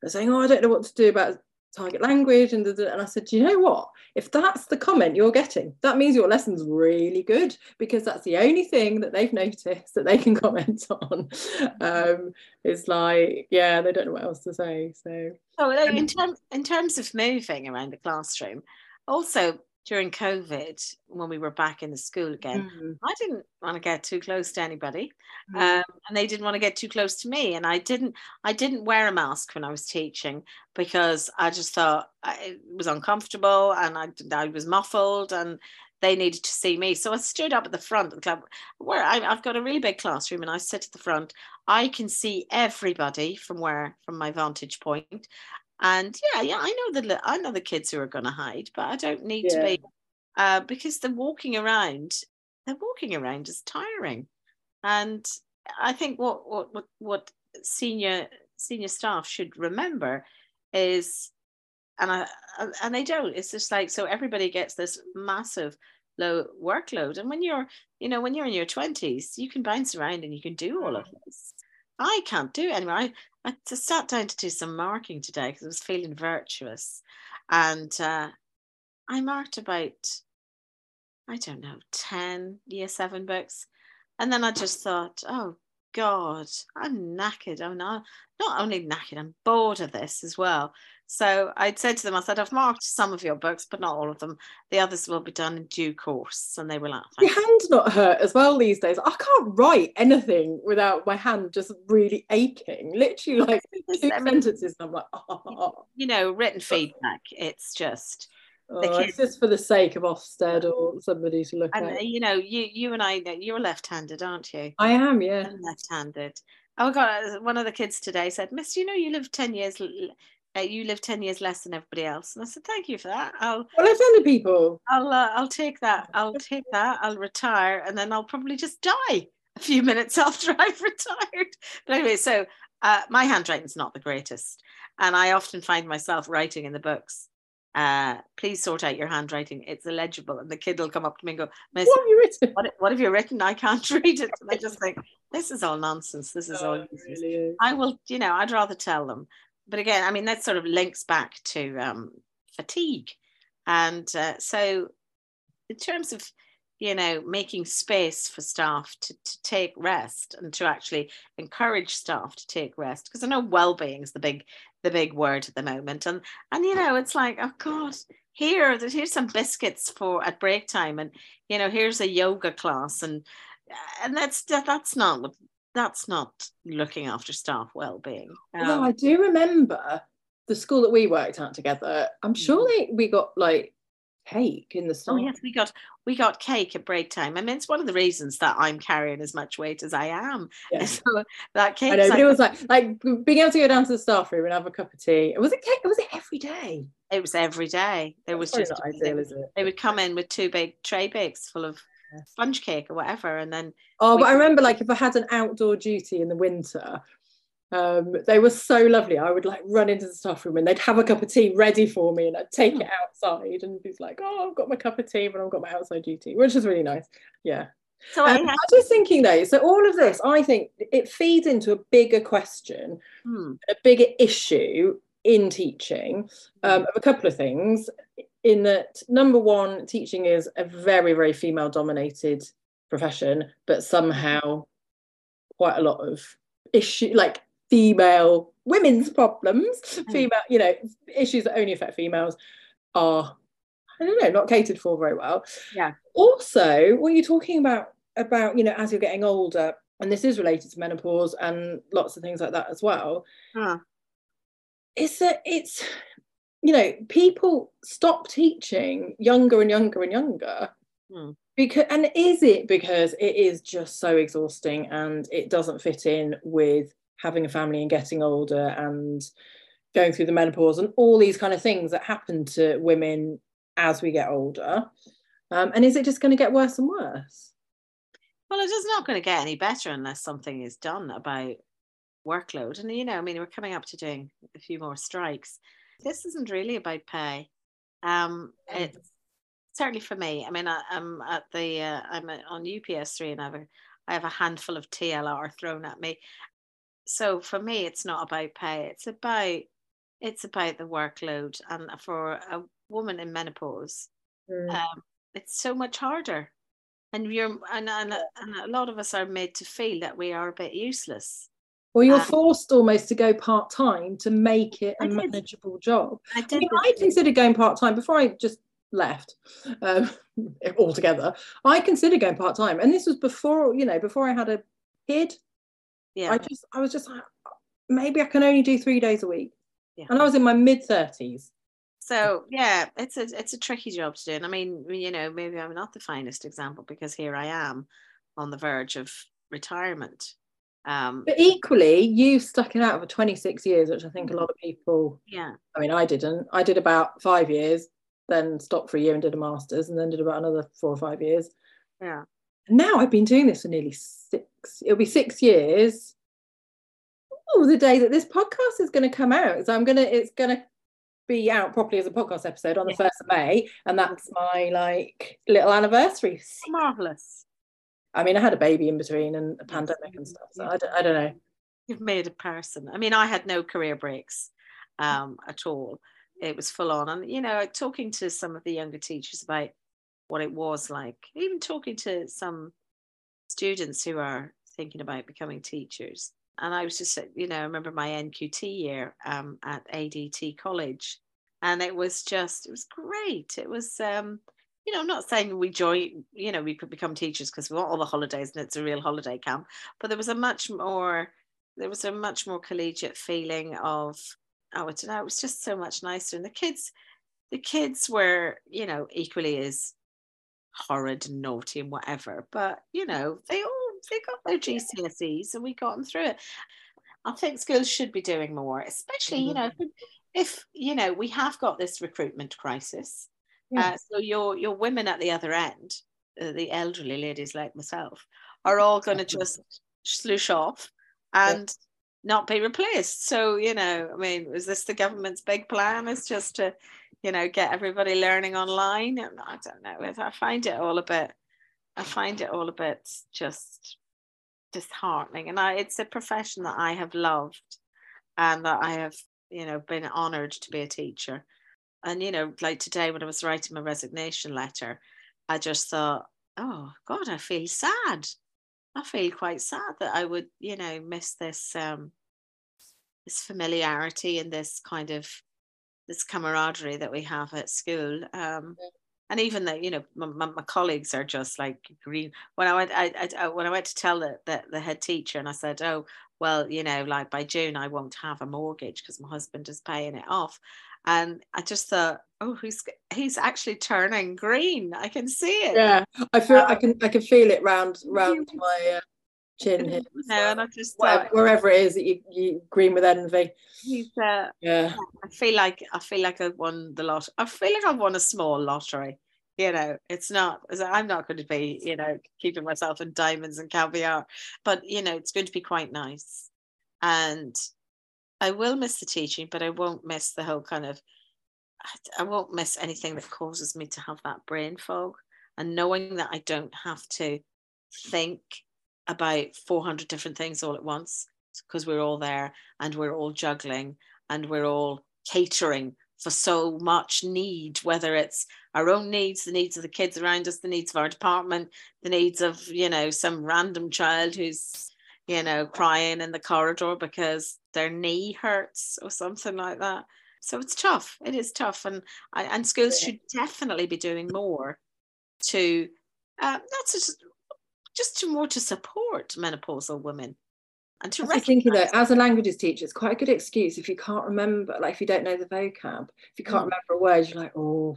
they're saying, Oh, I don't know what to do about target language. And, da- da- and I said, Do you know what? If that's the comment you're getting, that means your lesson's really good because that's the only thing that they've noticed that they can [LAUGHS] comment on. Um, it's like, yeah, they don't know what else to say. So So like, in terms in terms of moving around the classroom, also during COVID, when we were back in the school again, mm, I didn't want to get too close to anybody, mm, um, and they didn't want to get too close to me. And I didn't I didn't wear a mask when I was teaching because I just thought I, it was uncomfortable and I I was muffled and they needed to see me. So I stood up at the front of the club where I, I've got a really big classroom and I sit at the front. I can see everybody from where from my vantage point. And yeah, yeah, I know the I know the kids who are going to hide, but I don't need to be uh, because the walking around, they're walking around is tiring, and I think what what what, what senior senior staff should remember is, and I and they don't. It's just like so everybody gets this massive low workload, and when you're you know when you're in your twenties, you can bounce around and you can do all of this. I can't do it anymore. I, [LAUGHS] I just sat down to do some marking today because I was feeling virtuous. And uh, I marked about, I don't know, 10 year seven books. And then I just thought, oh God, I'm knackered. I'm not, not only knackered, I'm bored of this as well. So I'd said to them, I said, I've marked some of your books, but not all of them. The others will be done in due course. And they were like, your "Thank you." hand's not hurt as well these days. I can't write anything without my hand just really aching. Literally like [LAUGHS] two I mean, sentences and I'm like, oh, you know, written feedback. It's just, oh, it's just for the sake of Ofsted or somebody to look and at. uh, you know, you you and I you're left-handed, aren't you? I am, yeah. I'm left-handed. Oh God, uh, one of the kids today said, "Miss, you know you live ten years, l- uh, you live ten years less than everybody else." And I said, "Thank you for that. I'll Well, left-handed people. I'll uh, I'll take that. I'll [LAUGHS] take that. I'll retire, and then I'll probably just die a few minutes [LAUGHS] after I've retired." But anyway, so uh, my handwriting's not the greatest, and I often find myself writing in the books. Uh, please sort out your handwriting. It's illegible, and the kid will come up to me and go, "Miss, What have you written? what, what have you written? I can't [LAUGHS] read it." And I just think, "This is all nonsense. This is Oh, all useless." really is. I will, you know, I'd rather tell them. But again, I mean, that sort of links back to um, fatigue. And uh, so, in terms of, you know, making space for staff to, to take rest and to actually encourage staff to take rest, because I know well-being is the big, the big word at the moment. And and you know, it's like, oh God, here, here's some biscuits for at break time, and you know, here's a yoga class, and and that's that, that's not that's not looking after staff well-being. Although Um, I do remember the school that we worked at together. I'm sure they we got like cake in the oh yes, we got we got cake at break time. I mean, it's one of the reasons that I'm carrying as much weight as I am. Yeah. [LAUGHS] So that cake. I know, but it was like like being able to go down to the staff room and have a cup of tea. Was it cake? Was it every day? it was every day. There was just they, ideal, is it? they would come in with two big tray bags full of. Sponge cake or whatever, and then Oh, but I remember like if I had an outdoor duty in the winter, um, they were so lovely. I would like run into the staff room and they'd have a cup of tea ready for me and I'd take it outside and be like, Oh, I've got my cup of tea, but I've got my outside duty, which is really nice. Yeah. so I Um, I was just thinking though, so all of this, I think it feeds into a bigger question, hmm, a bigger issue in teaching um, of a couple of things. In that, number one, teaching is a very, very female dominated profession, but somehow quite a lot of issue like female women's problems, mm. female, you know, issues that only affect females are, I don't know, not catered for very well. Yeah. Also, what you're talking about about, you know, as you're getting older, and this is related to menopause and lots of things like that as well. Huh. It's that it's you know people stop teaching younger and younger and younger Hmm. because and is it because it is just so exhausting and it doesn't fit in with having a family and getting older and going through the menopause and all these kind of things that happen to women as we get older um, and is it just going to get worse and worse Well, it is not going to get any better unless something is done about workload. And, you know, I mean, we're coming up to doing a few more strikes. This isn't really about pay. Um, Mm. it's certainly for me. I mean, I, I'm at the, uh, I'm at- on UPS3 and I have, a, I have a handful of TLR thrown at me. So for me, it's not about pay. It's about, it's about the workload. And for a woman in menopause, um, it's so much harder and you're and, and, and a lot of us are made to feel that we are a bit useless well you're uh, forced almost to go part-time to make it a manageable job. I I, mean, I considered going part-time before i just left um, [LAUGHS] altogether i considered going part-time. And this was before you know before i had a kid. Yeah. I just I was just like maybe I can only do three days a week. Yeah. And I was in my mid thirties. so yeah it's a it's a tricky job to do. And i mean you know maybe i'm not the finest example because here i am on the verge of retirement um But equally, you stuck it out for 26 years, which I think a lot of people yeah I mean, I didn't. I did about five years, then stopped for a year and did a master's, and then did about another four or five years. yeah And now I've been doing this for nearly six, it'll be six years. Oh, the day that this podcast is going to come out. So I'm gonna it's gonna be out properly as a podcast episode on the Yeah. first of May. And that's my like little anniversary. marvelous I mean, I had a baby in between and a pandemic and stuff. So I don't, I don't know. you've made a person. I mean i had no career breaks um at all. It was full on. And you know talking to some of the younger teachers about what it was like even talking to some students who are thinking about becoming teachers. And i was just you know i remember my nqt year um, at adt college and it was just it was great. It was um you know, I'm not saying we join, you know, we could become teachers because we want all the holidays and it's a real holiday camp, but there was a much more, there was a much more collegiate feeling of, oh, I don't know, it was just so much nicer. And the kids, the kids were, you know, equally as horrid and naughty and whatever, but you know, they all they got their GCSEs and we got them through it. I think schools should be doing more, especially, you mm-hmm. know, if, if you know, we have got this recruitment crisis. Uh, so your your women at the other end, uh, the elderly ladies like myself, are all going to just slush off and not be replaced. So you know, I mean, is this the government's big plan? Is just to, you know, get everybody learning online? I don't know. I find it all a bit. I find it all a bit just disheartening, and I, it's a profession that I have loved, and that I have, you know, been honoured to be a teacher and you know like today when i was writing my resignation letter i just thought oh god i feel sad. I feel quite sad that i would you know miss this um this familiarity and this kind of this camaraderie that we have at school. Um and even that you know my, my, my colleagues are just like green. When i went I, I I- when i went to tell the, the the head teacher and i said oh well you know like by june i won't have a mortgage because my husband is paying it off and I just thought, oh, he's he's actually turning green. I can see it. Yeah, I feel I can I can feel it round round my uh, chin here. [LAUGHS] No, and I just Wherever, thought wherever it is that you you green with envy. he's. Uh, Yeah, I feel like I feel like I've won the lot. I feel like I've won a small lottery. You know, it's not. I'm not going to be, you know, keeping myself in diamonds and caviar, but you know, it's going to be quite nice. And I will miss the teaching, but I won't miss the whole kind of. I- won't miss anything that causes me to have that brain fog, and knowing that I don't have to think about 400 different things all at once because we're all there and we're all juggling and we're all catering for so much need, whether it's our own needs, the needs of the kids around us, the needs of our department, the needs of, you know, some random child who's, you know, crying in the corridor because their knee hurts or something like that. So it's tough. It is tough. And and schools should definitely be doing more to uh, not just just to more to support menopausal women and to I was thinking that as a languages teacher, it's quite a good excuse if you can't remember, like if you don't know the vocab, if you can't mm. remember a word, you're like, oh,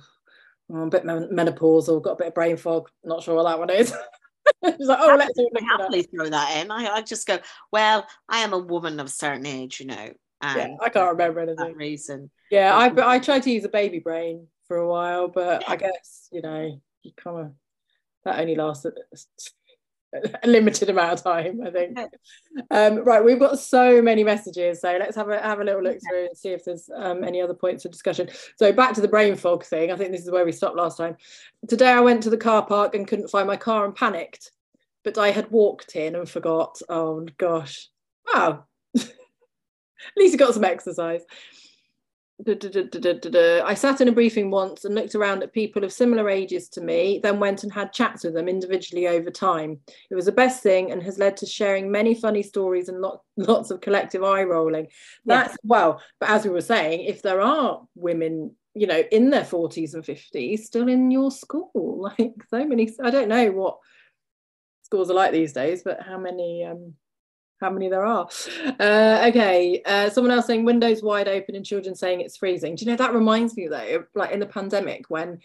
I'm a bit menopausal, got a bit of brain fog, not sure what that one is. [LAUGHS] [LAUGHS] it's like, oh, let's happily throw that in. I, I just go, well, I am a woman of a certain age, you know. yeah, I can't remember anything. Reason. Yeah, I um, I tried to use a baby brain for a while, but I guess you know you kind of that only lasted a limited amount of time, I think. Um, right, we've got so many messages, so let's have a have a little look through and see if there's um, any other points of discussion. So back to the brain fog thing. I think this is where we stopped last time. Today I went to the car park and couldn't find my car and panicked, but I had walked in and forgot. Oh gosh! Wow. [LAUGHS] At least you got some exercise. I sat in a briefing once and looked around at people of similar ages to me, then went and had chats with them individually over time. It was the best thing and has led to sharing many funny stories and lot, [LAUGHS] lots of collective eye rolling. That's well, but as we were saying, if there are women, you know, in their 40s and 50s still in your school, [LAUGHS] like so many, I don't know what schools are like these days, but how many um how many there are. Uh, okay, uh, someone else saying windows wide open and children saying it's freezing. Do you know that reminds me though, like in the pandemic when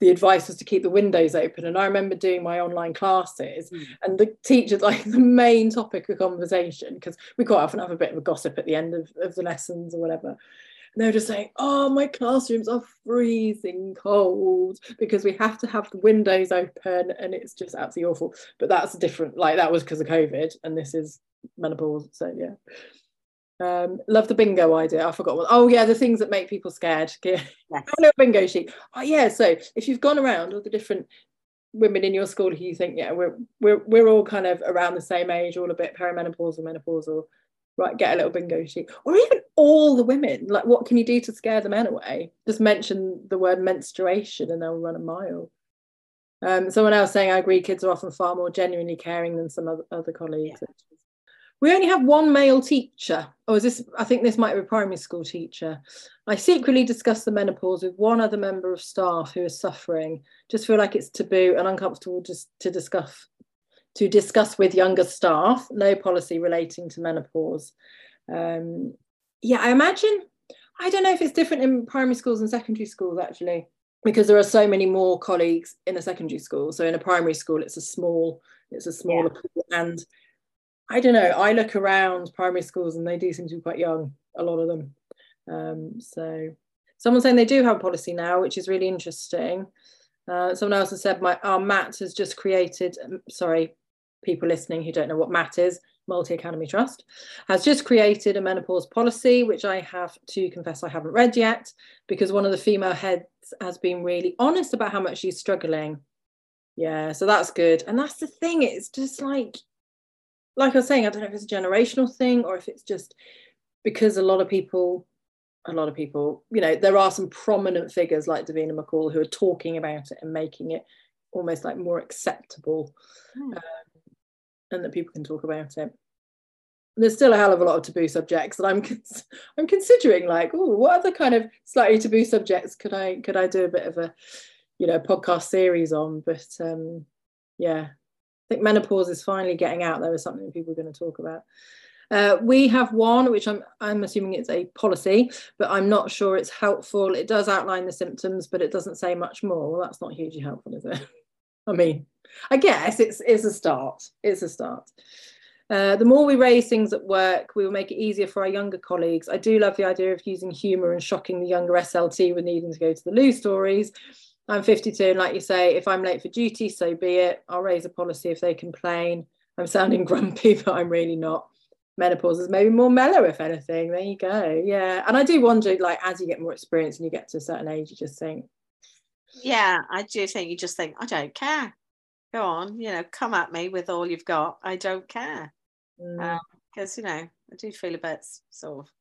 the advice was to keep the windows open. And I remember doing my online classes, mm. and the teachers like [LAUGHS] the main topic of conversation because we quite often have a bit of a gossip at the end of, of the lessons or whatever. And they were just saying, "Oh, my classrooms are freezing cold because we have to have the windows open, and it's just absolutely awful." But that's different. Like that was because of COVID, and this is menopause. So yeah. Um, love the bingo idea. I forgot what. Oh yeah, the things that make people scared. [LAUGHS] Yes. A little bingo sheet. Oh yeah. So if you've gone around all the different women in your school who you think, yeah, we're we're we're all kind of around the same age, all a bit perimenopausal, menopausal, right? Get a little bingo sheet, or even all the women. Like, what can you do to scare the men away? Just mention the word menstruation, and they'll run a mile. Um, someone else saying, I agree, kids are often far more genuinely caring than some other, other colleagues. Yeah we only have one male teacher. Or is this, I think this might be a primary school teacher. I secretly discuss the menopause with one other member of staff who is suffering. Just feel like it's taboo and uncomfortable just to discuss to discuss with younger staff. No policy relating to menopause. Um, yeah, I imagine. I don't know if it's different in primary schools and secondary schools actually, because there are so many more colleagues in a secondary school. So in a primary school, it's a small, it's a smaller yeah. pool, and I don't know. I look around primary schools and they do seem to be quite young, a lot of them. Um, so someone saying they do have a policy now, which is really interesting. Uh, someone else has said my our MAT has just created. Um, sorry, people listening who don't know what MAT is, Multi Academy Trust, has just created a menopause policy, which I have to confess I haven't read yet, because one of the female heads has been really honest about how much she's struggling. Yeah, so that's good. And that's the thing, it's just like like I was saying, I don't know if it's a generational thing or if it's just because a lot of people, a lot of people, you know, there are some prominent figures like Davina McCall who are talking about it and making it almost like more acceptable mm. um, and that people can talk about it. There's still a hell of a lot of taboo subjects that I'm [LAUGHS] cons- I'm considering like, oh, what other kind of slightly taboo subjects could I could I do a bit of a you know podcast series on? But um, yeah, think menopause is finally getting out there as something people are going to talk about. Uh, we have one, which I'm, I'm assuming it's a policy, but I'm not sure it's helpful. It does outline the symptoms, but it doesn't say much more. Well, that's not hugely helpful, is it? [LAUGHS] I mean, I guess it's, it's a start. It's a start. Uh, the more we raise things at work, we will make it easier for our younger colleagues. I do love the idea of using humour and shocking the younger SLT with needing to go to the loo stories. I'm 52, and like you say, if I'm late for duty, so be it. I'll raise a policy if they complain. I'm sounding [LAUGHS] grumpy, but I'm really not. Menopause is maybe more mellow, if anything. There you go. Yeah. And I do wonder, like, as you get more experience and you get to a certain age, you just think. Yeah, I do think you just think, I don't care. Go on, you know, come at me with all you've got. I don't care. Because, mm. um, you know, I do feel a bit sort of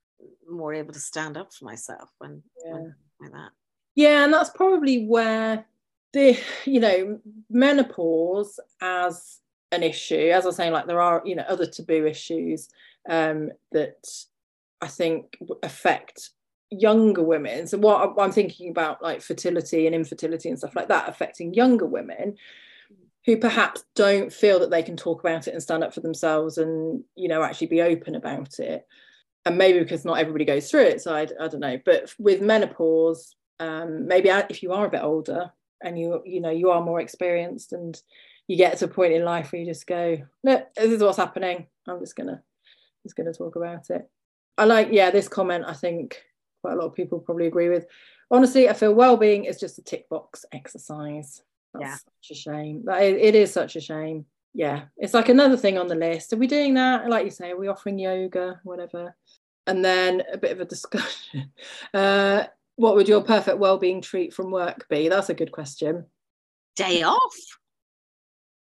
more able to stand up for myself when, yeah. when like that. Yeah, and that's probably where the you know menopause as an issue, as I was saying, like there are you know other taboo issues um, that I think affect younger women. So what I'm thinking about like fertility and infertility and stuff like that affecting younger women who perhaps don't feel that they can talk about it and stand up for themselves and you know actually be open about it and maybe because not everybody goes through it so i, I don't know but with menopause um, maybe if you are a bit older and you you know you are more experienced and you get to a point in life where you just go look this is what's happening. I'm just gonna just gonna talk about it. I like yeah this comment i think quite a lot of people probably agree with. Honestly i feel well-being is just a tick box exercise. That's yeah. such a shame. That is, it is such a shame. Yeah it's like another thing on the list. Are we doing that? Like you say are we offering yoga whatever? And then a bit of a discussion. [LAUGHS] Uh, what would your perfect well-being treat from work be? That's a good question. Day off.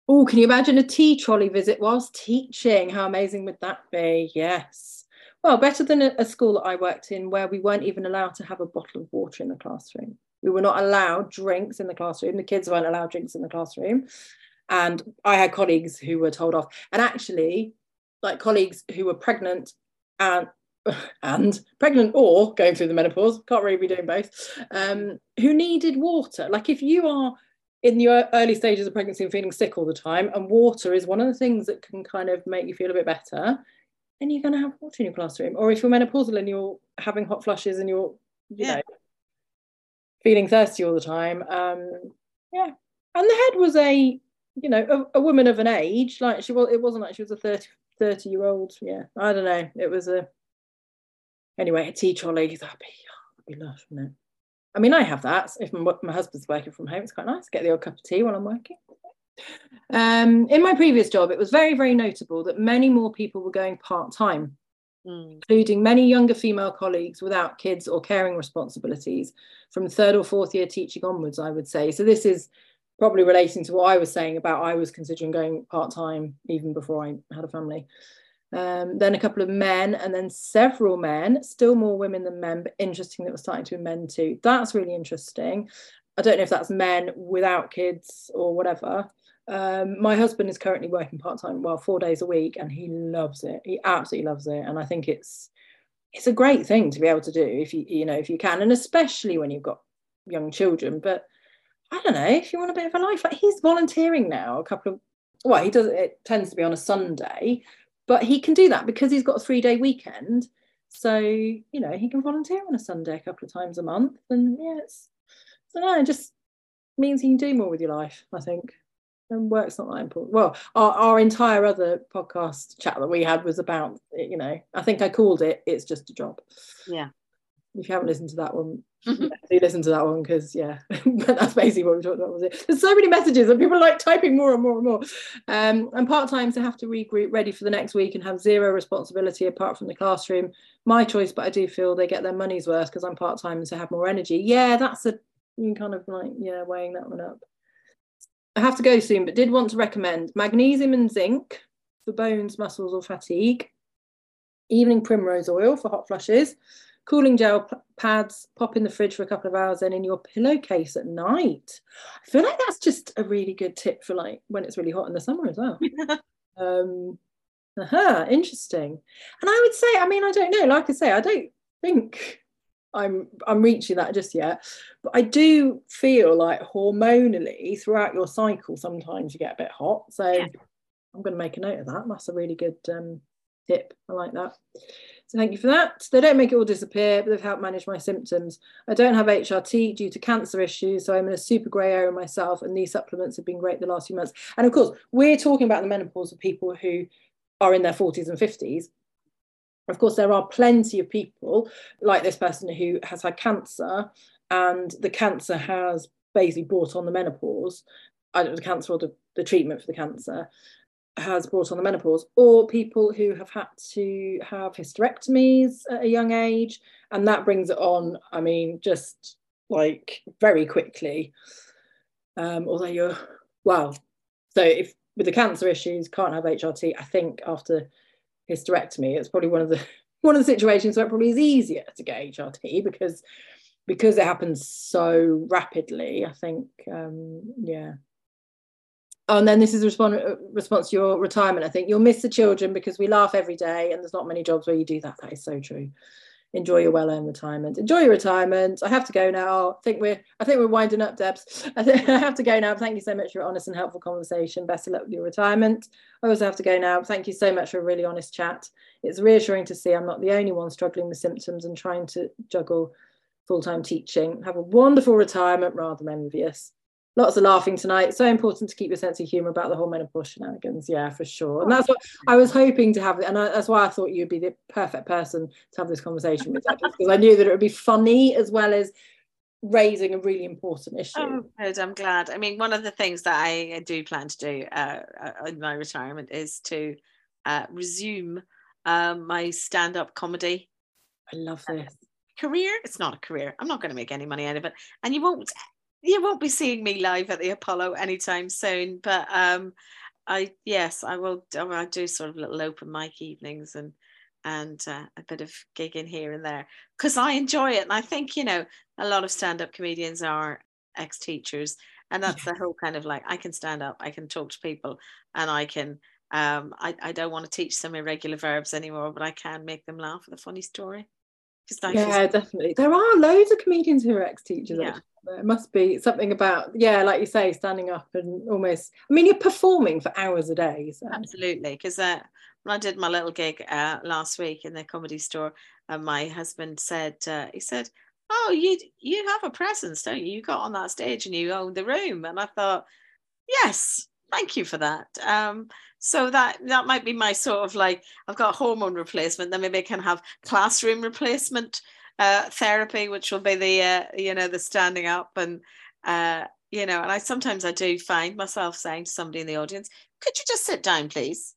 Oh can you imagine a tea trolley visit whilst teaching? How amazing would that be? Yes. Well better than a, a school that i worked in where we weren't even allowed to have a bottle of water in the classroom. We were not allowed drinks in the classroom. The kids weren't allowed drinks in the classroom. And I had colleagues who were told off. And actually, like colleagues who were pregnant and and pregnant or going through the menopause, can't really be doing both, um, who needed water. Like if you are in the early stages of pregnancy and feeling sick all the time, and water is one of the things that can kind of make you feel a bit better, then you're going to have water in your classroom. Or if you're menopausal and you're having hot flushes and you're, you yeah. know, feeling thirsty all the time. Um, yeah, and the head was a, you know, a, a, woman of an age. Like she was, it wasn't like she was a 30, 30 year old. Yeah, I don't know. It was a. Anyway, a tea trolley. That'd be, oh, that'd be lush, wouldn't it? I mean, I have that. If my, my husband's working from home, it's quite nice. Get the old cup of tea while I'm working. Um, in my previous job, it was very, very notable that many more people were going part time mm. including many younger female colleagues without kids or caring responsibilities from third or fourth year teaching onwards, I would say. So this is probably relating to what I was saying about I was considering going part time even before I had a family. Um, then a couple of men, and then several men, still more women than men, but interesting that we're starting to men too. That's really interesting. I don't know if that's men without kids or whatever. Um, my husband is currently working part time, well, four days a week, and he loves it. He absolutely loves it, and I think it's it's a great thing to be able to do if you you know if you can, and especially when you've got young children. But I don't know if you want a bit of a life. Like he's volunteering now. A couple of well, he does. It tends to be on a Sunday, but he can do that because he's got a three day weekend. So you know he can volunteer on a Sunday a couple of times a month, and yeah, it's I. It just means you can do more with your life. I think and work's not that important. Well, our, our entire other podcast chat that we had was about, you know, I think I called it "It's Just a Job." Yeah. If you haven't listened to that one, [LAUGHS] do listen to that one because yeah, [LAUGHS] that's basically what we talked about. Was it? There's so many messages and people like typing more and more and more. Um, and part time to have to regroup, ready for the next week, and have zero responsibility apart from the classroom. My choice, but I do feel they get their money's worth because I'm part time and to have more energy. Yeah, that's a you kind of like yeah weighing that one up. I have to go soon, but did want to recommend magnesium and zinc for bones, muscles, or fatigue, evening primrose oil for hot flushes, cooling gel pads, pop in the fridge for a couple of hours and in your pillowcase at night. I feel like that's just a really good tip for like when it's really hot in the summer as well. [LAUGHS] um, uh-huh, interesting. And I would say, I mean, I don't know, like I say, I don't think I'm I'm reaching that just yet. But I do feel like hormonally throughout your cycle, sometimes you get a bit hot. So yeah. I'm going to make a note of that. That's a really good um, tip. I like that. So thank you for that. They don't make it all disappear, but they've helped manage my symptoms. I don't have HRT due to cancer issues, so I'm in a super grey area myself, and these supplements have been great the last few months. And of course, we're talking about the menopause of people who are in their 40s and 50s of course, there are plenty of people like this person who has had cancer, and the cancer has basically brought on the menopause, either the cancer or the, the treatment for the cancer has brought on the menopause, or people who have had to have hysterectomies at a young age, and that brings it on. I mean, just like very quickly. Um, although you're well, so if with the cancer issues can't have HRT, I think after hysterectomy, it's probably one of the [LAUGHS] one of the situations where it probably is easier to get HRT because because it happens so rapidly. I think, um, yeah. Oh, and then this is a response, uh, response to your retirement. I think you'll miss the children because we laugh every day, and there's not many jobs where you do that. That is so true. enjoy your well-earned retirement. Enjoy your retirement. I have to go now. I think we're I think we're winding up, Debs. [LAUGHS] I, I have to go now. Thank you so much for your honest and helpful conversation. Best of luck with your retirement. I also have to go now. Thank you so much for a really honest chat. It's reassuring to see I'm not the only one struggling with symptoms and trying to juggle full-time teaching. Have a wonderful retirement, rather envious lots of laughing tonight. So important to keep your sense of humour about the whole menopause shenanigans. Yeah, for sure. And that's what I was hoping to have. And I, that's why I thought you'd be the perfect person to have this conversation with, because I knew that it would be funny as well as raising a really important issue. Oh, good. I'm glad. I mean, one of the things that I do plan to do uh, uh in my retirement is to uh, resume um, my stand-up comedy. I love this career. It's not a career. I'm not going to make any money out of it, and you won't you won't be seeing me live at the Apollo anytime soon, but um, I yes, I will. I do sort of little open mic evenings and and uh, a bit of gigging here and there because I enjoy it, and I think you know a lot of stand-up comedians are ex-teachers, and that's the whole kind of like I can stand up, I can talk to people, and I can. Um, I, I don't want to teach some irregular verbs anymore, but I can make them laugh with a funny story. Yeah, definitely. There are loads of comedians who are ex-teachers. Yeah. There must be something about, yeah, like you say, standing up and almost. I mean, you're performing for hours a day. So. Absolutely, because uh, when I did my little gig uh, last week in the comedy store, uh, my husband said, uh, he said, "Oh, you you have a presence, don't you? You got on that stage and you owned the room." And I thought, yes, thank you for that. Um, so that that might be my sort of like I've got hormone replacement, then maybe I can have classroom replacement uh, therapy, which will be the uh, you know the standing up and uh, you know, and I sometimes I do find myself saying to somebody in the audience, "Could you just sit down, please?"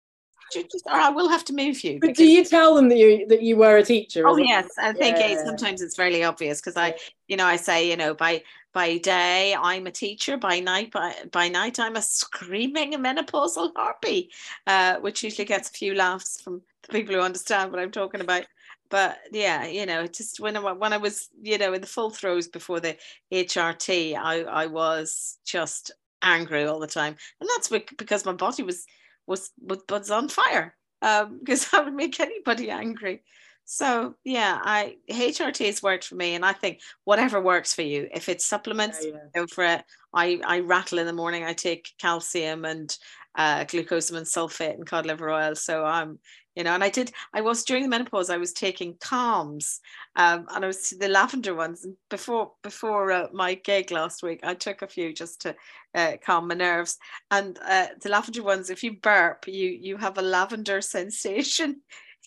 Just, or I will have to move you. But do you tell them that you that you were a teacher? Oh yes, I think yeah. sometimes it's fairly obvious because I, you know, I say, you know, by by day I'm a teacher, by night by by night I'm a screaming menopausal harpy, uh, which usually gets a few laughs from the people who understand what I'm talking about but yeah, you know, just when I when I was, you know, in the full throes before the HRT, I I was just angry all the time, and that's because my body was was was on fire. Um, [LAUGHS] because that would make anybody angry. So yeah, I HRT has worked for me, and I think whatever works for you. If it's supplements, yeah, yeah. go for it. I I rattle in the morning. I take calcium and uh, glucosamine sulfate and cod liver oil. So I'm you know and i did i was during the menopause i was taking Kalms um, and i was the lavender ones and before before uh, my gig last week i took a few just to uh, calm my nerves and uh, the lavender ones if you burp you you have a lavender [LAUGHS] sensation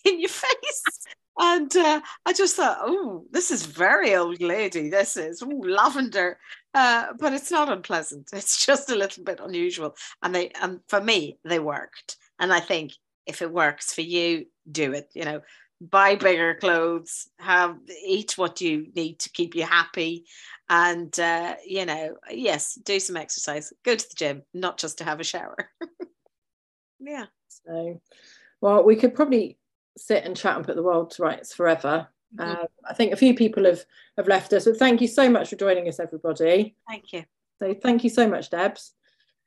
in your face and uh, I just thought, oh, this is very old lady. This is ooh, lavender, uh, but it's not unpleasant. [LAUGHS] It's just a little bit unusual, and they and for me they worked. And I think if it works for you, do it. You know, buy bigger clothes, have eat what you need to keep you happy, and uh, you know, yes, do some exercise, go to the gym, not just to have a shower. [LAUGHS] yeah. So, well, we could probably sit and chat and put the world to rights forever. Mm-hmm. Um, I think a few people have have left us, but thank you so much for joining us, everybody. Thank you. So, thank you so much, Debs.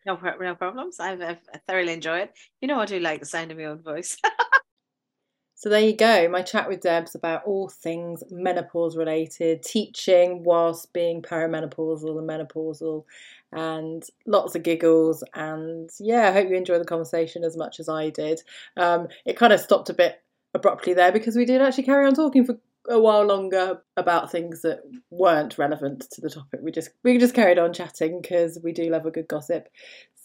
No, no problems. I've, I've thoroughly enjoyed it. You know, I do like the sound of my own voice. [LAUGHS] so there you go. My chat with Debs about all things menopause related, teaching whilst being perimenopausal and menopausal, and lots of giggles. And yeah, I hope you enjoyed the conversation as much as I did. Um, it kind of stopped a bit abruptly there because we did actually carry on talking for a while longer about things that weren't relevant to the topic. We just we just carried on chatting because we do love a good gossip.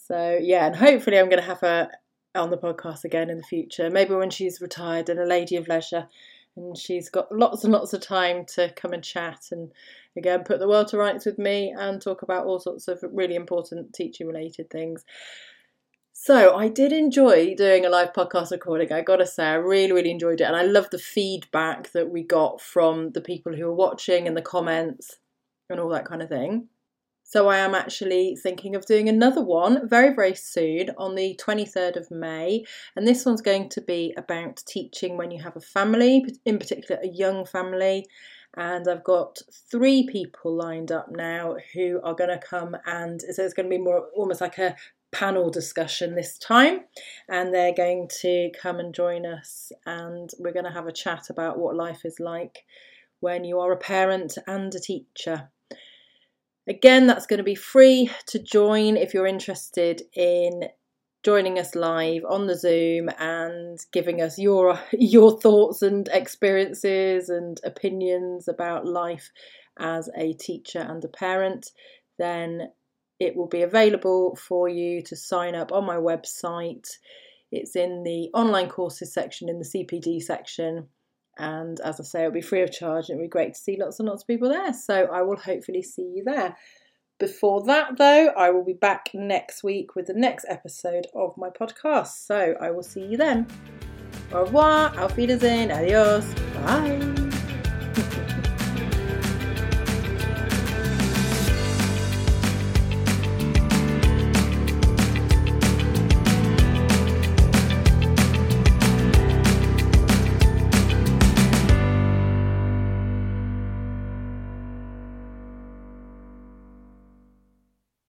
So yeah, and hopefully I'm going to have her on the podcast again in the future. Maybe when she's retired and a lady of leisure, and she's got lots and lots of time to come and chat and again put the world to rights with me and talk about all sorts of really important teaching related things. So I did enjoy doing a live podcast recording. I gotta say, I really, really enjoyed it, and I love the feedback that we got from the people who were watching and the comments and all that kind of thing. So I am actually thinking of doing another one very, very soon on the 23rd of May, and this one's going to be about teaching when you have a family, in particular a young family. And I've got three people lined up now who are going to come and so it's going to be more almost like a panel discussion this time, and they're going to come and join us, and we're going to have a chat about what life is like when you are a parent and a teacher. Again, that's going to be free to join if you're interested in joining us live on the Zoom and giving us your [LAUGHS] your thoughts and experiences and opinions about life as a teacher and a parent, then it will be available for you to sign up on my website. It's in the online courses section in the CPD section. And as I say, it'll be free of charge and it'll be great to see lots and lots of people there. So I will hopefully see you there. Before that, though, I will be back next week with the next episode of my podcast. So I will see you then. Au revoir, auf Wiedersehen, adios, bye.